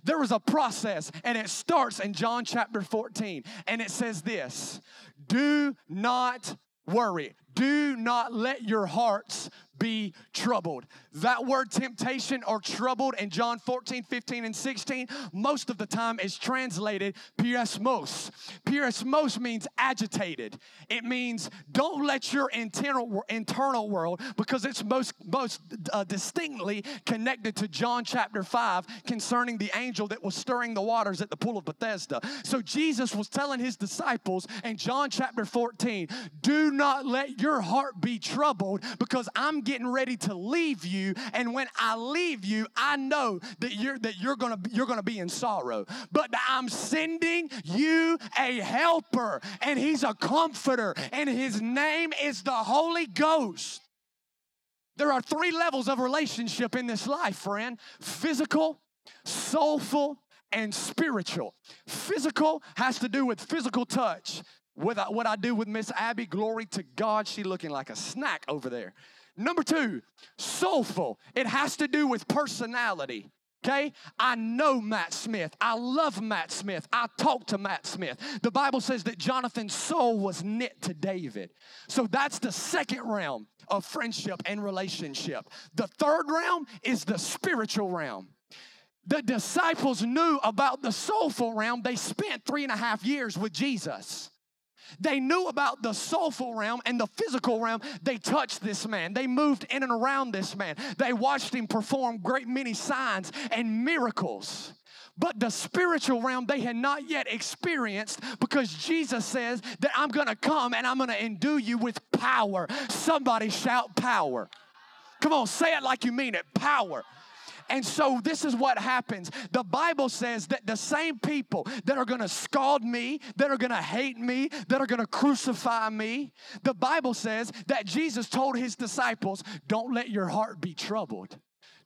There was a process, and it starts in John chapter 14, and it says this Do not worry. Do not let your hearts be troubled. That word temptation or troubled in John 14, 15, and 16, most of the time is translated peirasmos. Peirasmos means agitated. It means don't let your internal, internal world, because it's most, most uh, distinctly connected to John chapter 5 concerning the angel that was stirring the waters at the pool of Bethesda. So Jesus was telling his disciples in John chapter 14, do not let your heart be troubled because I'm getting ready to leave you. And when I leave you, I know that you're that you're gonna you're gonna be in sorrow. But I'm sending you a helper, and he's a comforter, and his name is the Holy Ghost. There are three levels of relationship in this life, friend physical, soulful, and spiritual. Physical has to do with physical touch. I, what I do with Miss Abby, glory to God, she looking like a snack over there. Number two, soulful. It has to do with personality. Okay? I know Matt Smith. I love Matt Smith. I talk to Matt Smith. The Bible says that Jonathan's soul was knit to David. So that's the second realm of friendship and relationship. The third realm is the spiritual realm. the disciples knew about the soulful realm. They spent three and a half years with Jesus. They knew about the soulful realm and the physical realm. They touched this man. They moved in and around this man. They watched him perform great many signs and miracles. But the spiritual realm they had not yet experienced because Jesus says that I'm gonna come and I'm gonna endue you with power. Somebody shout power. Come on, say it like you mean it power. And so this is what happens. The Bible says that the same people that are going to scald me, that are going to hate me, that are going to crucify me, the Bible says that Jesus told his disciples, Don't let your heart be troubled.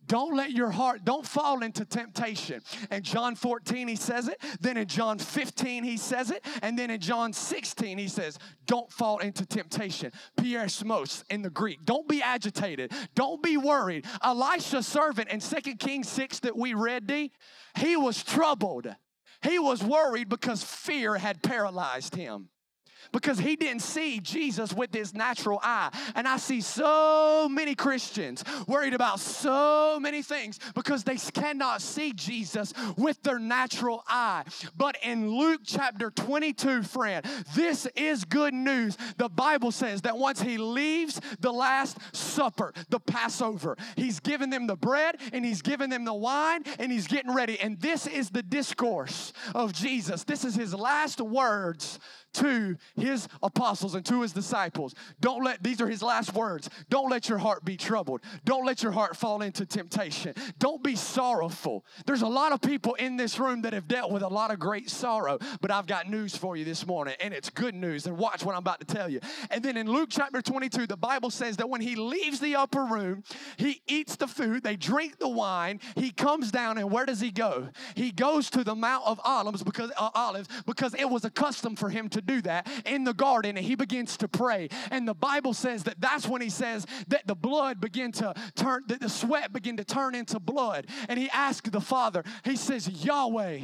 Don't let your heart, don't fall into temptation. And John 14, he says it. Then in John 15, he says it. And then in John 16, he says, Don't fall into temptation. Peirasmos in the Greek. Don't be agitated. Don't be worried. Elisha's servant in 2 Kings 6 that we read, D, he was troubled. He was worried because fear had paralyzed him because he didn't see Jesus with his natural eye. And I see so many Christians worried about so many things because they cannot see Jesus with their natural eye. But in Luke chapter 22, friend, this is good news. The Bible says that once he leaves the Last Supper, the Passover, he's given them the bread and he's given them the wine and he's getting ready. And this is the discourse of Jesus. This is his last words to his apostles and to his disciples. Don't let, these are his last words. Don't let your heart be troubled. Don't let your heart fall into temptation. Don't be sorrowful. There's a lot of people in this room that have dealt with a lot of great sorrow, but I've got news for you this morning, and it's good news. And watch what I'm about to tell you. And then in Luke chapter 22, the Bible says that when he leaves the upper room, he eats the food, they drink the wine, he comes down, and where does he go? He goes to the Mount of Olives because uh, Olives because it was a custom for him to do that in the garden and he begins to pray. And the Bible says that that's when he says that the blood began to turn, that the sweat began to turn into blood. And he asked the Father, he says, Yahweh,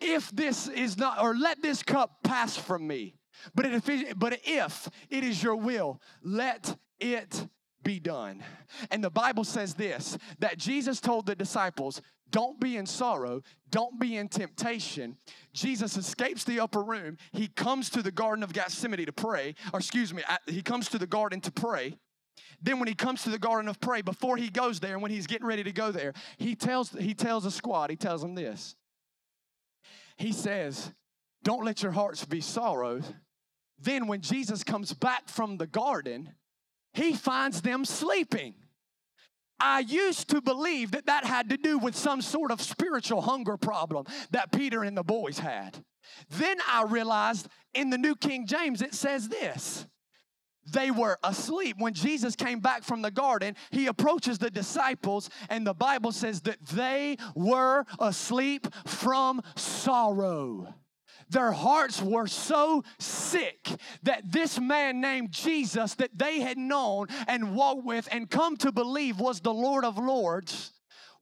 if this is not, or let this cup pass from me. But if it, but if it is your will, let it be done. And the Bible says this that Jesus told the disciples, don't be in sorrow. Don't be in temptation. Jesus escapes the upper room. He comes to the Garden of Gethsemane to pray, or excuse me, he comes to the garden to pray. Then when he comes to the garden of pray, before he goes there, and when he's getting ready to go there, he tells he tells the squad, he tells them this. He says, "Don't let your hearts be sorrowed." Then when Jesus comes back from the garden, he finds them sleeping. I used to believe that that had to do with some sort of spiritual hunger problem that Peter and the boys had. Then I realized in the New King James it says this they were asleep. When Jesus came back from the garden, he approaches the disciples, and the Bible says that they were asleep from sorrow. Their hearts were so sick that this man named Jesus, that they had known and walked with and come to believe was the Lord of Lords,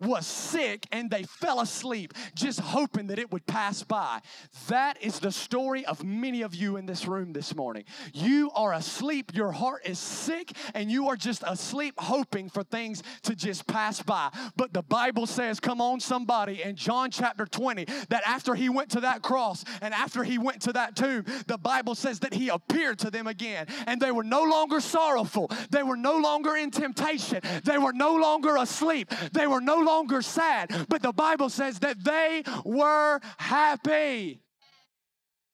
was sick and they fell asleep just hoping that it would pass by. That is the story of many of you in this room this morning. You are asleep, your heart is sick, and you are just asleep hoping for things to just pass by. But the Bible says, come on, somebody, in John chapter 20, that after he went to that cross and after he went to that tomb, the Bible says that he appeared to them again and they were no longer sorrowful, they were no longer in temptation, they were no longer asleep, they were no longer sad, but the Bible says that they were happy.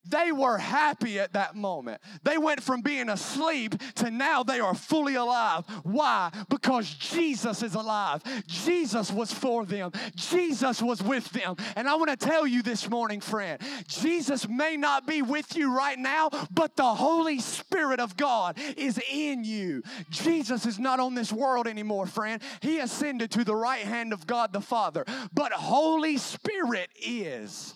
They were happy at that moment. They went from being asleep to now they are fully alive. Why? Because Jesus is alive. Jesus was for them, Jesus was with them. And I want to tell you this morning, friend Jesus may not be with you right now, but the Holy Spirit of God is in you. Jesus is not on this world anymore, friend. He ascended to the right hand of God the Father, but Holy Spirit is.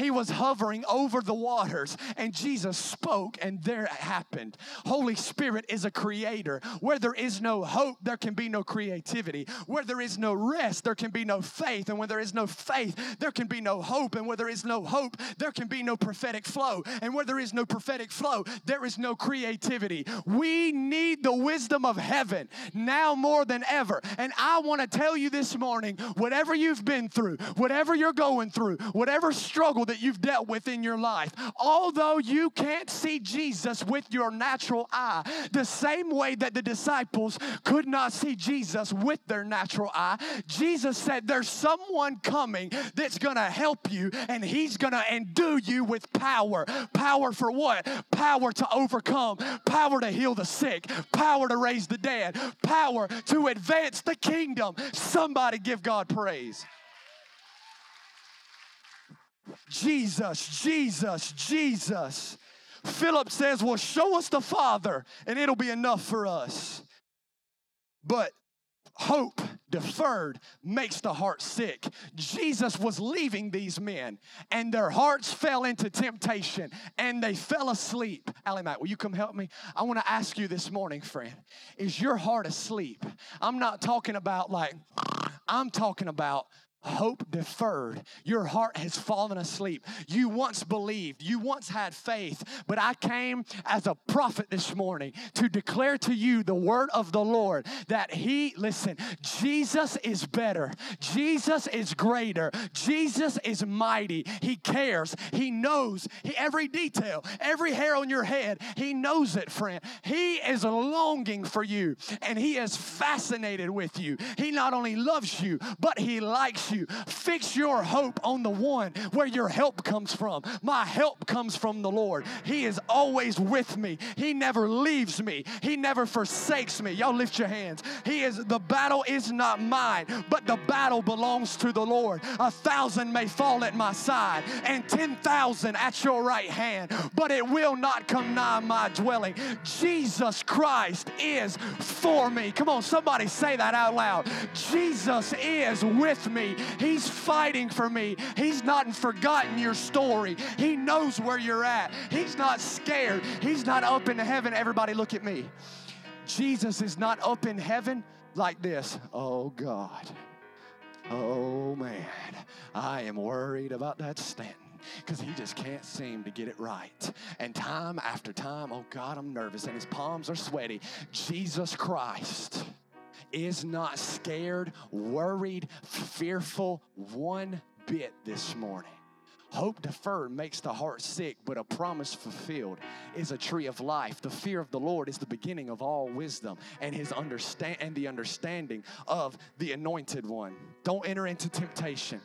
He was hovering over the waters, and Jesus spoke, and there it happened. Holy Spirit is a creator. Where there is no hope, there can be no creativity. Where there is no rest, there can be no faith. And where there is no faith, there can be no hope. And where there is no hope, there can be no prophetic flow. And where there is no prophetic flow, there is no creativity. We need the wisdom of heaven now more than ever. And I want to tell you this morning whatever you've been through, whatever you're going through, whatever struggle that you've dealt with in your life, although you can't see Jesus with your natural eye, the same way that the disciples could not see Jesus with their natural eye, Jesus said, There's someone coming that's going to help you, and he's going to endue you with power. Power for what? Power to overcome, power to heal the sick, power to raise the dead, power to advance the kingdom. Somebody give God praise. Jesus, Jesus, Jesus. Philip says, Well, show us the Father, and it'll be enough for us. But hope deferred makes the heart sick. Jesus was leaving these men, and their hearts fell into temptation and they fell asleep. Allie Matt, will you come help me? I want to ask you this morning, friend is your heart asleep? I'm not talking about like, I'm talking about hope deferred. Your heart has fallen asleep. You once believed, you once had faith, but I came as a prophet this morning to declare to you the word of the Lord that He, listen, Jesus is better, Jesus is greater, Jesus is mighty. He cares, He knows he, every detail, every hair on your head. He knows it, friend. He is longing for you and He is fascinated with you. He not only loves you, but He likes you. Fix your hope on the one where your help comes from. My help comes from the Lord. He is always with me. He never leaves me. He never forsakes me. Y'all lift your hands. He is the battle is not mine, but the battle belongs to the Lord. A thousand may fall at my side and 10,000 at your right hand, but it will not come nigh my dwelling. Jesus Christ is for me. Come on, somebody say that out loud. Jesus is with me. He's fighting for me. He's not forgotten your story. He knows where you're at. He's not scared. He's not up in heaven. Everybody, look at me. Jesus is not up in heaven like this. Oh, God. Oh, man. I am worried about that Stanton because he just can't seem to get it right. And time after time, oh God, I'm nervous and his palms are sweaty. Jesus Christ is not scared, worried, fearful one bit this morning. Hope deferred makes the heart sick, but a promise fulfilled is a tree of life. The fear of the Lord is the beginning of all wisdom and his understand and the understanding of the anointed one. Don't enter into temptation.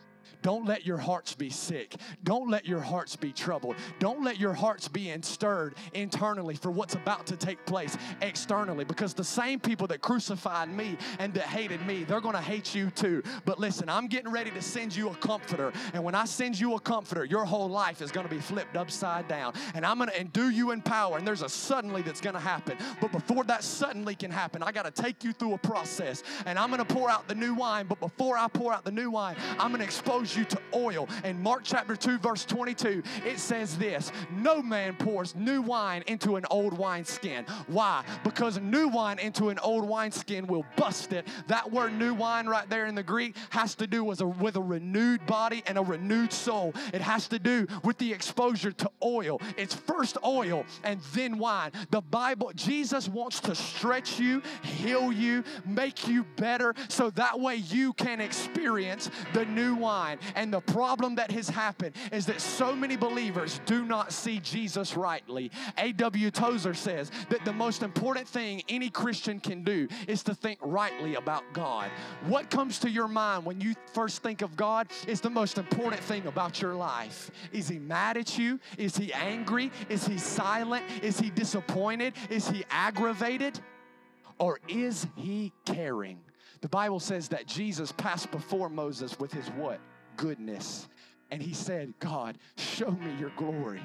Don't let your hearts be sick. Don't let your hearts be troubled. Don't let your hearts be stirred internally for what's about to take place externally because the same people that crucified me and that hated me, they're going to hate you too. But listen, I'm getting ready to send you a comforter. And when I send you a comforter, your whole life is going to be flipped upside down. And I'm going to endue you in power. And there's a suddenly that's going to happen. But before that suddenly can happen, I got to take you through a process. And I'm going to pour out the new wine. But before I pour out the new wine, I'm going to expose you to oil. In Mark chapter 2, verse 22, it says this No man pours new wine into an old wineskin. Why? Because new wine into an old wineskin will bust it. That word new wine right there in the Greek has to do with a, with a renewed body and a renewed soul. It has to do with the exposure to oil. It's first oil and then wine. The Bible, Jesus wants to stretch you, heal you, make you better so that way you can experience the new wine. And the problem that has happened is that so many believers do not see Jesus rightly. A.W. Tozer says that the most important thing any Christian can do is to think rightly about God. What comes to your mind when you first think of God is the most important thing about your life. Is he mad at you? Is he angry? Is he silent? Is he disappointed? Is he aggravated? Or is he caring? The Bible says that Jesus passed before Moses with his what? Goodness. And he said, God, show me your glory.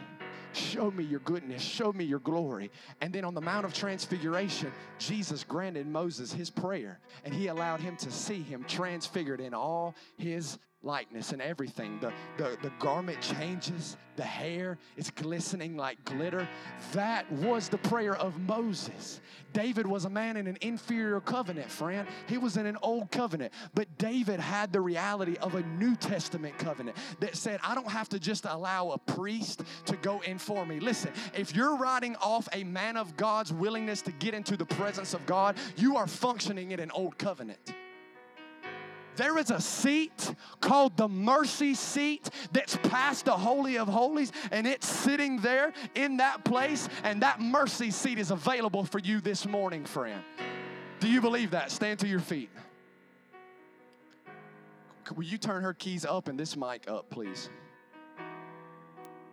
Show me your goodness. Show me your glory. And then on the Mount of Transfiguration, Jesus granted Moses his prayer and he allowed him to see him transfigured in all his likeness and everything. The, the, the garment changes, the hair is glistening like glitter. That was the prayer of Moses. David was a man in an inferior covenant, friend. He was in an old covenant. But David had the reality of a New Testament covenant that said, I don't have to just allow a priest to go in for me. Listen, if you're writing off a man of God's willingness to get into the presence of God, you are functioning in an old covenant. There is a seat called the mercy seat that's past the Holy of Holies, and it's sitting there in that place, and that mercy seat is available for you this morning, friend. Do you believe that? Stand to your feet. Will you turn her keys up and this mic up, please?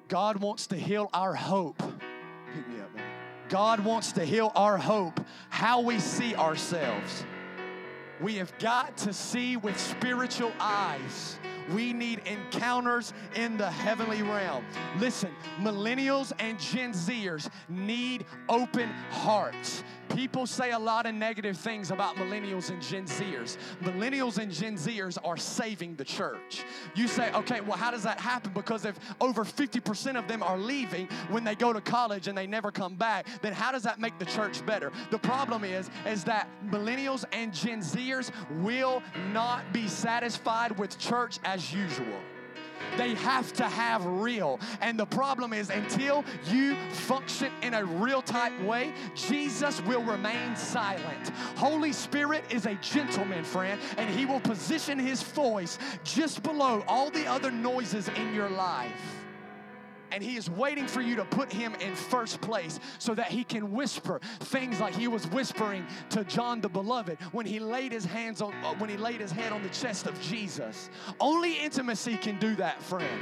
God wants to heal our hope. Pick me up, man. God wants to heal our hope, how we see ourselves. We have got to see with spiritual eyes. We need encounters in the heavenly realm. Listen, millennials and Gen Zers need open hearts. People say a lot of negative things about millennials and Gen Zers. Millennials and Gen Zers are saving the church. You say, okay, well, how does that happen? Because if over 50% of them are leaving when they go to college and they never come back, then how does that make the church better? The problem is, is that millennials and Gen Zers will not be satisfied with church as usual. They have to have real. And the problem is, until you function in a real type way, Jesus will remain silent. Holy Spirit is a gentleman, friend, and he will position his voice just below all the other noises in your life and he is waiting for you to put him in first place so that he can whisper things like he was whispering to John the beloved when he laid his hands on uh, when he laid his hand on the chest of Jesus. Only intimacy can do that, friend.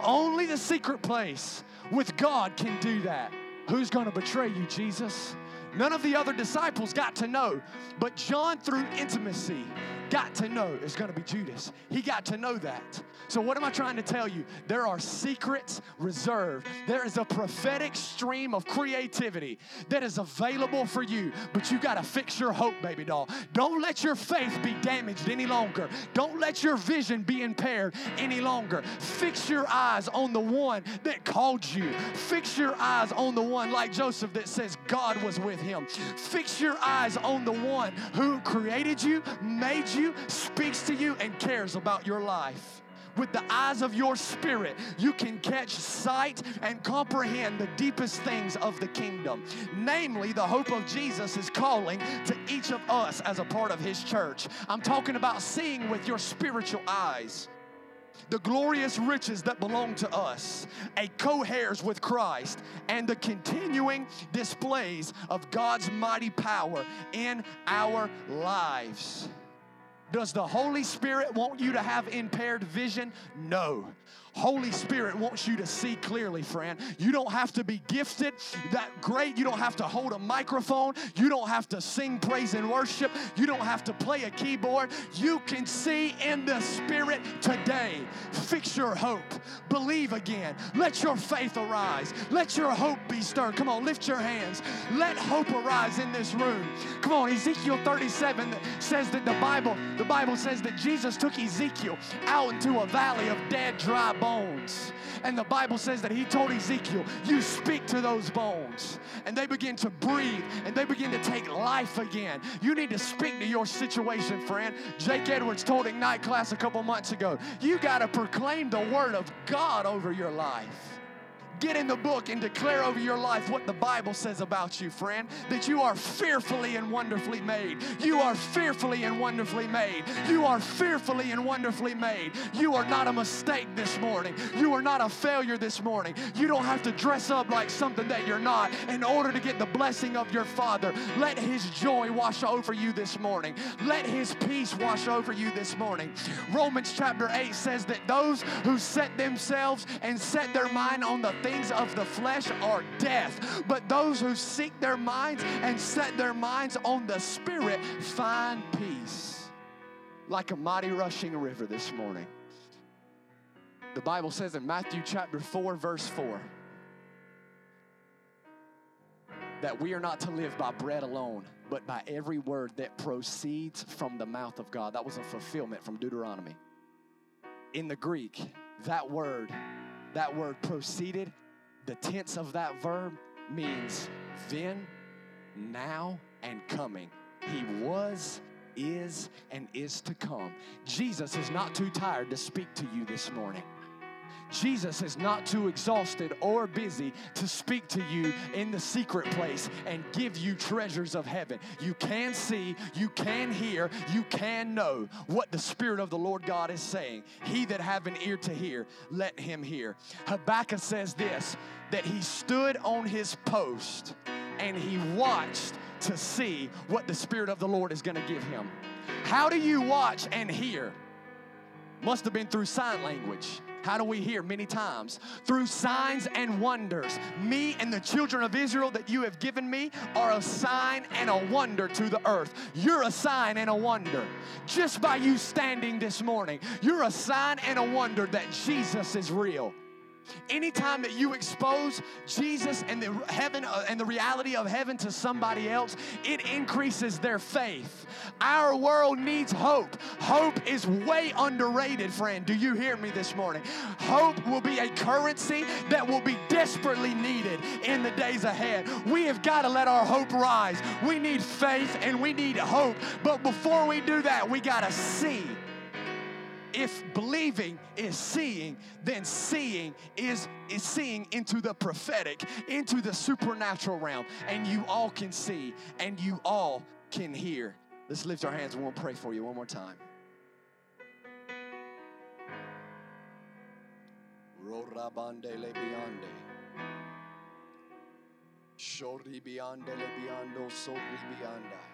Only the secret place with God can do that. Who's going to betray you, Jesus? None of the other disciples got to know, but John, through intimacy, got to know it's going to be Judas. He got to know that. So, what am I trying to tell you? There are secrets reserved. There is a prophetic stream of creativity that is available for you, but you got to fix your hope, baby doll. Don't let your faith be damaged any longer. Don't let your vision be impaired any longer. Fix your eyes on the one that called you. Fix your eyes on the one like Joseph that says God was with him. Fix your eyes on the one who created you, made you, speaks to you, and cares about your life with the eyes of your spirit, you can catch sight and comprehend the deepest things of the kingdom. Namely, the hope of Jesus is calling to each of us as a part of his church. I'm talking about seeing with your spiritual eyes the glorious riches that belong to us, a co heirs with Christ, and the continuing displays of God's mighty power in our lives. Does the Holy Spirit want you to have impaired vision? No. Holy Spirit wants you to see clearly, friend. You don't have to be gifted that great. You don't have to hold a microphone. You don't have to sing praise and worship. You don't have to play a keyboard. You can see in the Spirit today. Fix your hope. Believe again. Let your faith arise. Let your hope be stirred. Come on, lift your hands. Let hope arise in this room. Come on, Ezekiel 37 says that the Bible, the Bible says that Jesus took Ezekiel out into a valley of dead, dry bones. And the Bible says that he told Ezekiel, You speak to those bones. And they begin to breathe and they begin to take life again. You need to speak to your situation, friend. Jake Edwards told Ignite class a couple months ago, You got to proclaim the word of God over your life. Get in the book and declare over your life what the Bible says about you, friend. That you are fearfully and wonderfully made. You are fearfully and wonderfully made. You are fearfully and wonderfully made. You are not a mistake this morning. You are not a failure this morning. You don't have to dress up like something that you're not in order to get the blessing of your Father. Let His joy wash over you this morning. Let His peace wash over you this morning. Romans chapter 8 says that those who set themselves and set their mind on the things things of the flesh are death, but those who seek their minds and set their minds on the Spirit find peace. Like a mighty rushing river this morning. The Bible says in Matthew chapter 4, verse 4, that we are not to live by bread alone, but by every word that proceeds from the mouth of God. That was a fulfillment from Deuteronomy. in the Greek, that word, that word proceeded, the tense of that verb means then, now, and coming. He was, is, and is to come. Jesus is not too tired to speak to you this morning. Jesus is not too exhausted or busy to speak to you in the secret place and give you treasures of heaven. You can see, you can hear, you can know what the Spirit of the Lord God is saying. He that have an ear to hear, let him hear. Habakkuk says this that he stood on his post and he watched to see what the Spirit of the Lord is going to give him. How do you watch and hear? Must have been through sign language. How do we hear? Many times. Through signs and wonders. Me and the children of Israel that you have given me are a sign and a wonder to the earth. You're a sign and a wonder. Just by you standing this morning, you're a sign and a wonder that Jesus is real. Anytime that you expose Jesus and the heaven uh, and the reality of heaven to somebody else, it increases their faith. Our world needs hope. Hope is way underrated, friend. Do you hear me this morning? Hope will be a currency that will be desperately needed in the days ahead. We have got to let our hope rise. We need faith and we need hope. But before we do that, we got to see if believing is seeing, then seeing is, is seeing into the prophetic, into the supernatural realm. And you all can see and you all can hear. Let's lift our hands and we'll pray for you one more time. Shori beyond le beyond so beyond.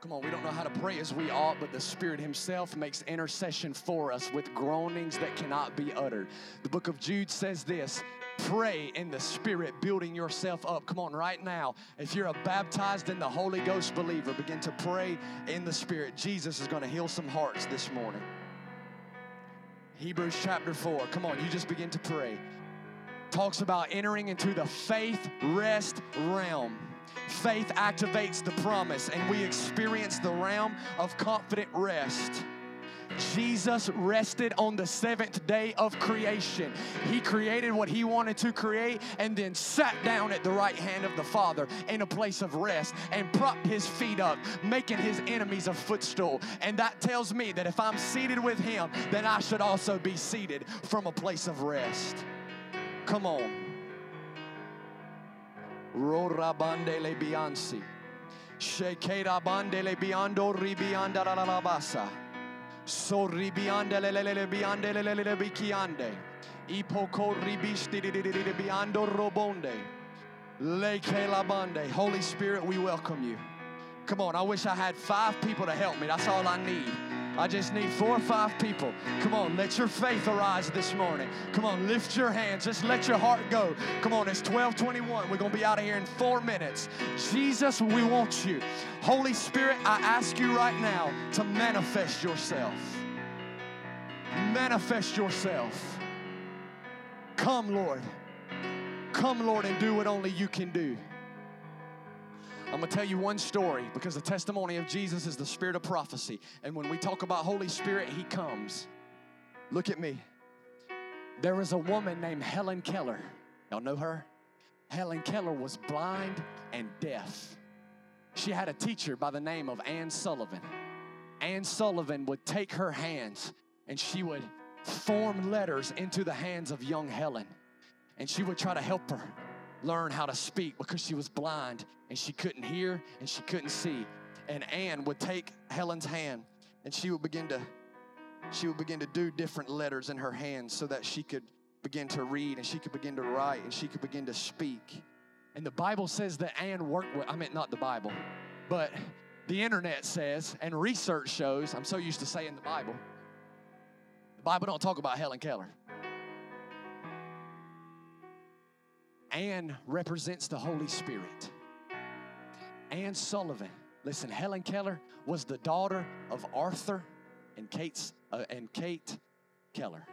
Come on, we don't know how to pray as we ought, but the Spirit Himself makes intercession for us with groanings that cannot be uttered. The book of Jude says this pray in the Spirit, building yourself up. Come on, right now, if you're a baptized in the Holy Ghost believer, begin to pray in the Spirit. Jesus is going to heal some hearts this morning. Hebrews chapter 4. Come on, you just begin to pray. Talks about entering into the faith rest realm. Faith activates the promise, and we experience the realm of confident rest. Jesus rested on the seventh day of creation. He created what he wanted to create and then sat down at the right hand of the Father in a place of rest and propped his feet up, making his enemies a footstool. And that tells me that if I'm seated with him, then I should also be seated from a place of rest. Come on. Rora bandele biansi. Shekera bandele biando ribianda la la basa. So. Ipoko ribisti di di di di biando robonde. Leke. Holy Spirit, we welcome you. Come on, I wish I had five people to help me. That's all I need. I just need four or five people. Come on, let your faith arise this morning. Come on, lift your hands. Just let your heart go. Come on, it's 1221. We're going to be out of here in four minutes. Jesus, we want you. Holy Spirit, I ask you right now to manifest yourself. Manifest yourself. Come, Lord. Come, Lord, and do what only you can do. I'm going to tell you one story because the testimony of Jesus is the spirit of prophecy. And when we talk about Holy Spirit, He comes. Look at me. There was a woman named Helen Keller. Y'all know her? Helen Keller was blind and deaf. She had a teacher by the name of Anne Sullivan. Anne Sullivan would take her hands and she would form letters into the hands of young Helen. And she would try to help her learn how to speak because she was blind and she couldn't hear and she couldn't see. And Anne would take Helen's hand and she would begin to she would begin to do different letters in her hand so that she could begin to read and she could begin to write and she could begin to speak. And the Bible says that Anne worked with, I mean, not the Bible, but the internet says, and research shows, I'm so used to saying the Bible, the Bible don't talk about Helen Keller. Anne represents the Holy Spirit. Anne Sullivan. Listen, Helen Keller was the daughter of Arthur and Kate's uh, and Kate Keller.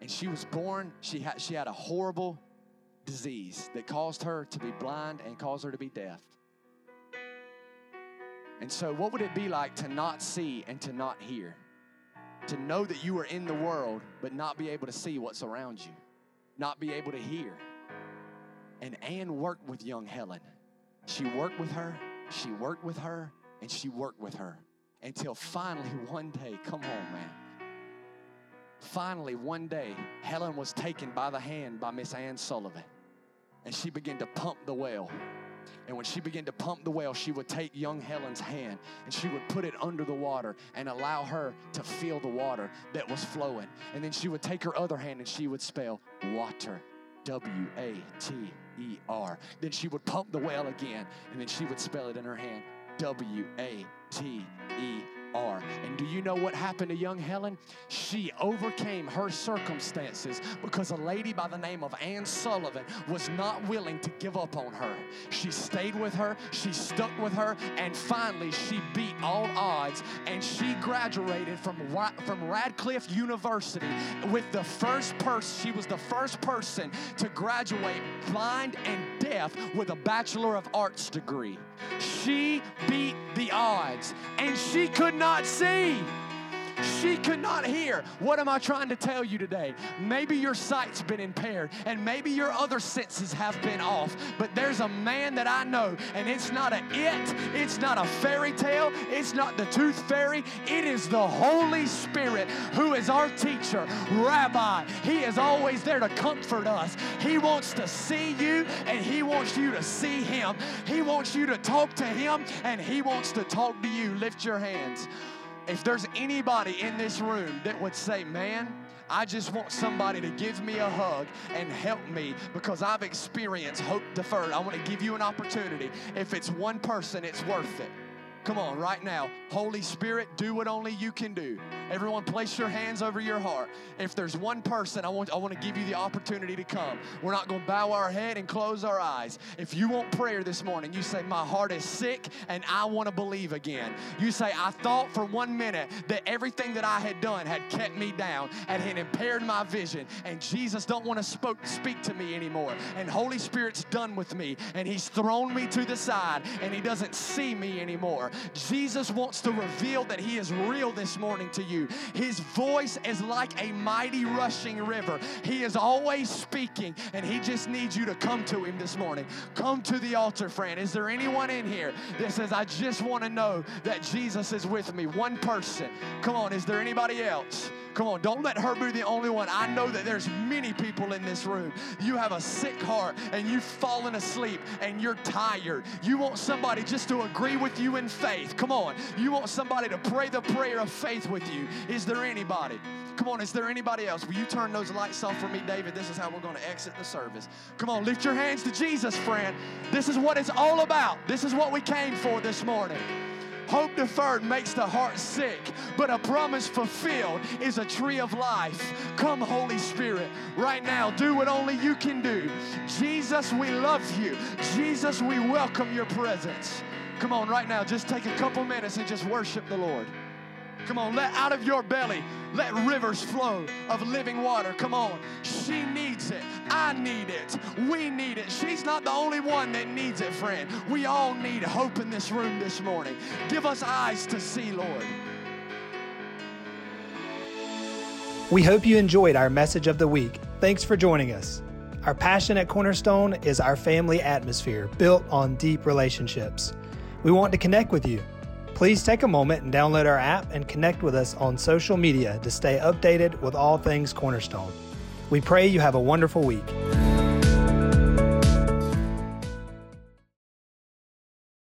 And she was born, she had she had a horrible disease that caused her to be blind and caused her to be deaf. And so what would it be like to not see and to not hear? to know that you are in the world, but not be able to see what's around you, not be able to hear. And Anne worked with young Helen. She worked with her, she worked with her, and she worked with her until finally one day, come on, man. Finally, one day, Helen was taken by the hand by Miss Anne Sullivan, and she began to pump the well. And when she began to pump the well, she would take young Helen's hand and she would put it under the water and allow her to feel the water that was flowing. And then she would take her other hand and she would spell water. W A T E R. Then she would pump the well again and then she would spell it in her hand W A T E are. And do you know what happened to young Helen? She overcame her circumstances because a lady by the name of Anne Sullivan was not willing to give up on her. She stayed with her, she stuck with her, and finally she beat all odds and she graduated from, from Radcliffe University with the first person, she was the first person to graduate blind and deaf with a Bachelor of Arts degree. She beat the odds and she could not see. She could not hear. What am I trying to tell you today? Maybe your sight's been impaired and maybe your other senses have been off, but there's a man that I know, and it's not a it, it's not a fairy tale, it's not the tooth fairy, it is the Holy Spirit who is our teacher, rabbi. He is always there to comfort us. He wants to see you and he wants you to see him. He wants you to talk to him and he wants to talk to you. Lift your hands. If there's anybody in this room that would say, man, I just want somebody to give me a hug and help me because I've experienced hope deferred. I want to give you an opportunity. If it's one person, it's worth it. Come on, right now. Holy Spirit, do what only you can do. Everyone, place your hands over your heart. If there's one person, I want, I want to give you the opportunity to come. We're not going to bow our head and close our eyes. If you want prayer this morning, you say, My heart is sick and I want to believe again. You say, I thought for one minute that everything that I had done had kept me down and had impaired my vision, and Jesus don't want to speak to me anymore. And Holy Spirit's done with me, and He's thrown me to the side, and He doesn't see me anymore. Jesus wants to reveal that He is real this morning to you. His voice is like a mighty rushing river. He is always speaking, and He just needs you to come to Him this morning. Come to the altar, friend. Is there anyone in here that says, I just want to know that Jesus is with me? One person. Come on, is there anybody else? Come on, don't let her be the only one. I know that there's many people in this room. You have a sick heart and you've fallen asleep and you're tired. You want somebody just to agree with you in faith. Come on. You want somebody to pray the prayer of faith with you. Is there anybody? Come on, is there anybody else? Will you turn those lights off for me, David? This is how we're going to exit the service. Come on, lift your hands to Jesus, friend. This is what it's all about. This is what we came for this morning. Hope deferred makes the heart sick, but a promise fulfilled is a tree of life. Come, Holy Spirit, right now, do what only you can do. Jesus, we love you. Jesus, we welcome your presence. Come on, right now, just take a couple minutes and just worship the Lord. Come on, let out of your belly, let rivers flow of living water. Come on. She needs it. I need it. We need it. She's not the only one that needs it, friend. We all need hope in this room this morning. Give us eyes to see, Lord. We hope you enjoyed our message of the week. Thanks for joining us. Our passion at Cornerstone is our family atmosphere built on deep relationships. We want to connect with you. Please take a moment and download our app and connect with us on social media to stay updated with all things Cornerstone. We pray you have a wonderful week.